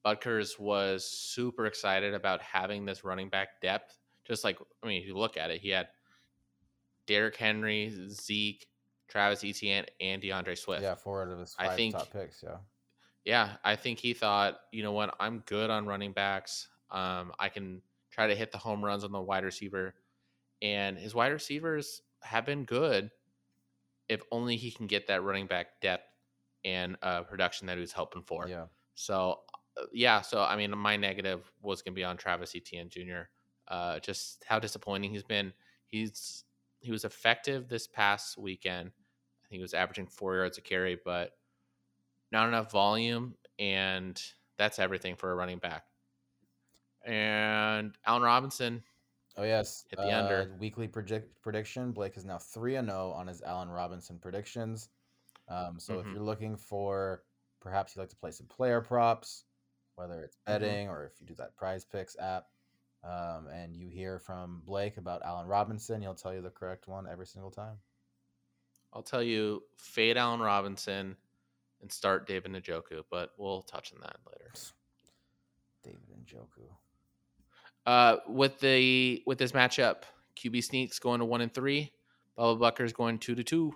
[SPEAKER 1] Butkers was super excited about having this running back depth. Just like I mean, if you look at it, he had Derrick Henry, Zeke, Travis Etienne, and DeAndre Swift.
[SPEAKER 2] yeah, four out of his
[SPEAKER 1] I
[SPEAKER 2] five
[SPEAKER 1] think-
[SPEAKER 2] top picks. Yeah,
[SPEAKER 1] yeah, I think he thought, you know what, I'm good on running backs. Um, I can try to hit the home runs on the wide receiver, and his wide receivers have been good. If only he can get that running back depth and uh, production that he was hoping for.
[SPEAKER 2] yeah,
[SPEAKER 1] So, uh, yeah. So, I mean, my negative was going to be on Travis Etienne Jr. Uh, just how disappointing he's been. He's he was effective this past weekend. I think he was averaging four yards a carry, but not enough volume, and that's everything for a running back. And Allen Robinson,
[SPEAKER 2] Oh yes,
[SPEAKER 1] Hit the under.
[SPEAKER 2] uh, Weekly predict- prediction: Blake is now three and zero on his Allen Robinson predictions. Um, so if
[SPEAKER 1] Mhm.
[SPEAKER 2] you're looking for, perhaps you like to play some player props, whether it's
[SPEAKER 1] Mhm.
[SPEAKER 2] betting or if you do that PrizePicks app, um, and you hear from Blake about Allen Robinson, he'll tell you the correct one every single time.
[SPEAKER 1] I'll tell you, fade Allen Robinson and start David Njoku, but we'll touch on that later.
[SPEAKER 2] David Njoku.
[SPEAKER 1] Uh, with the with this matchup, QB sneaks going to one and three, Bubba Bucker's going two to two.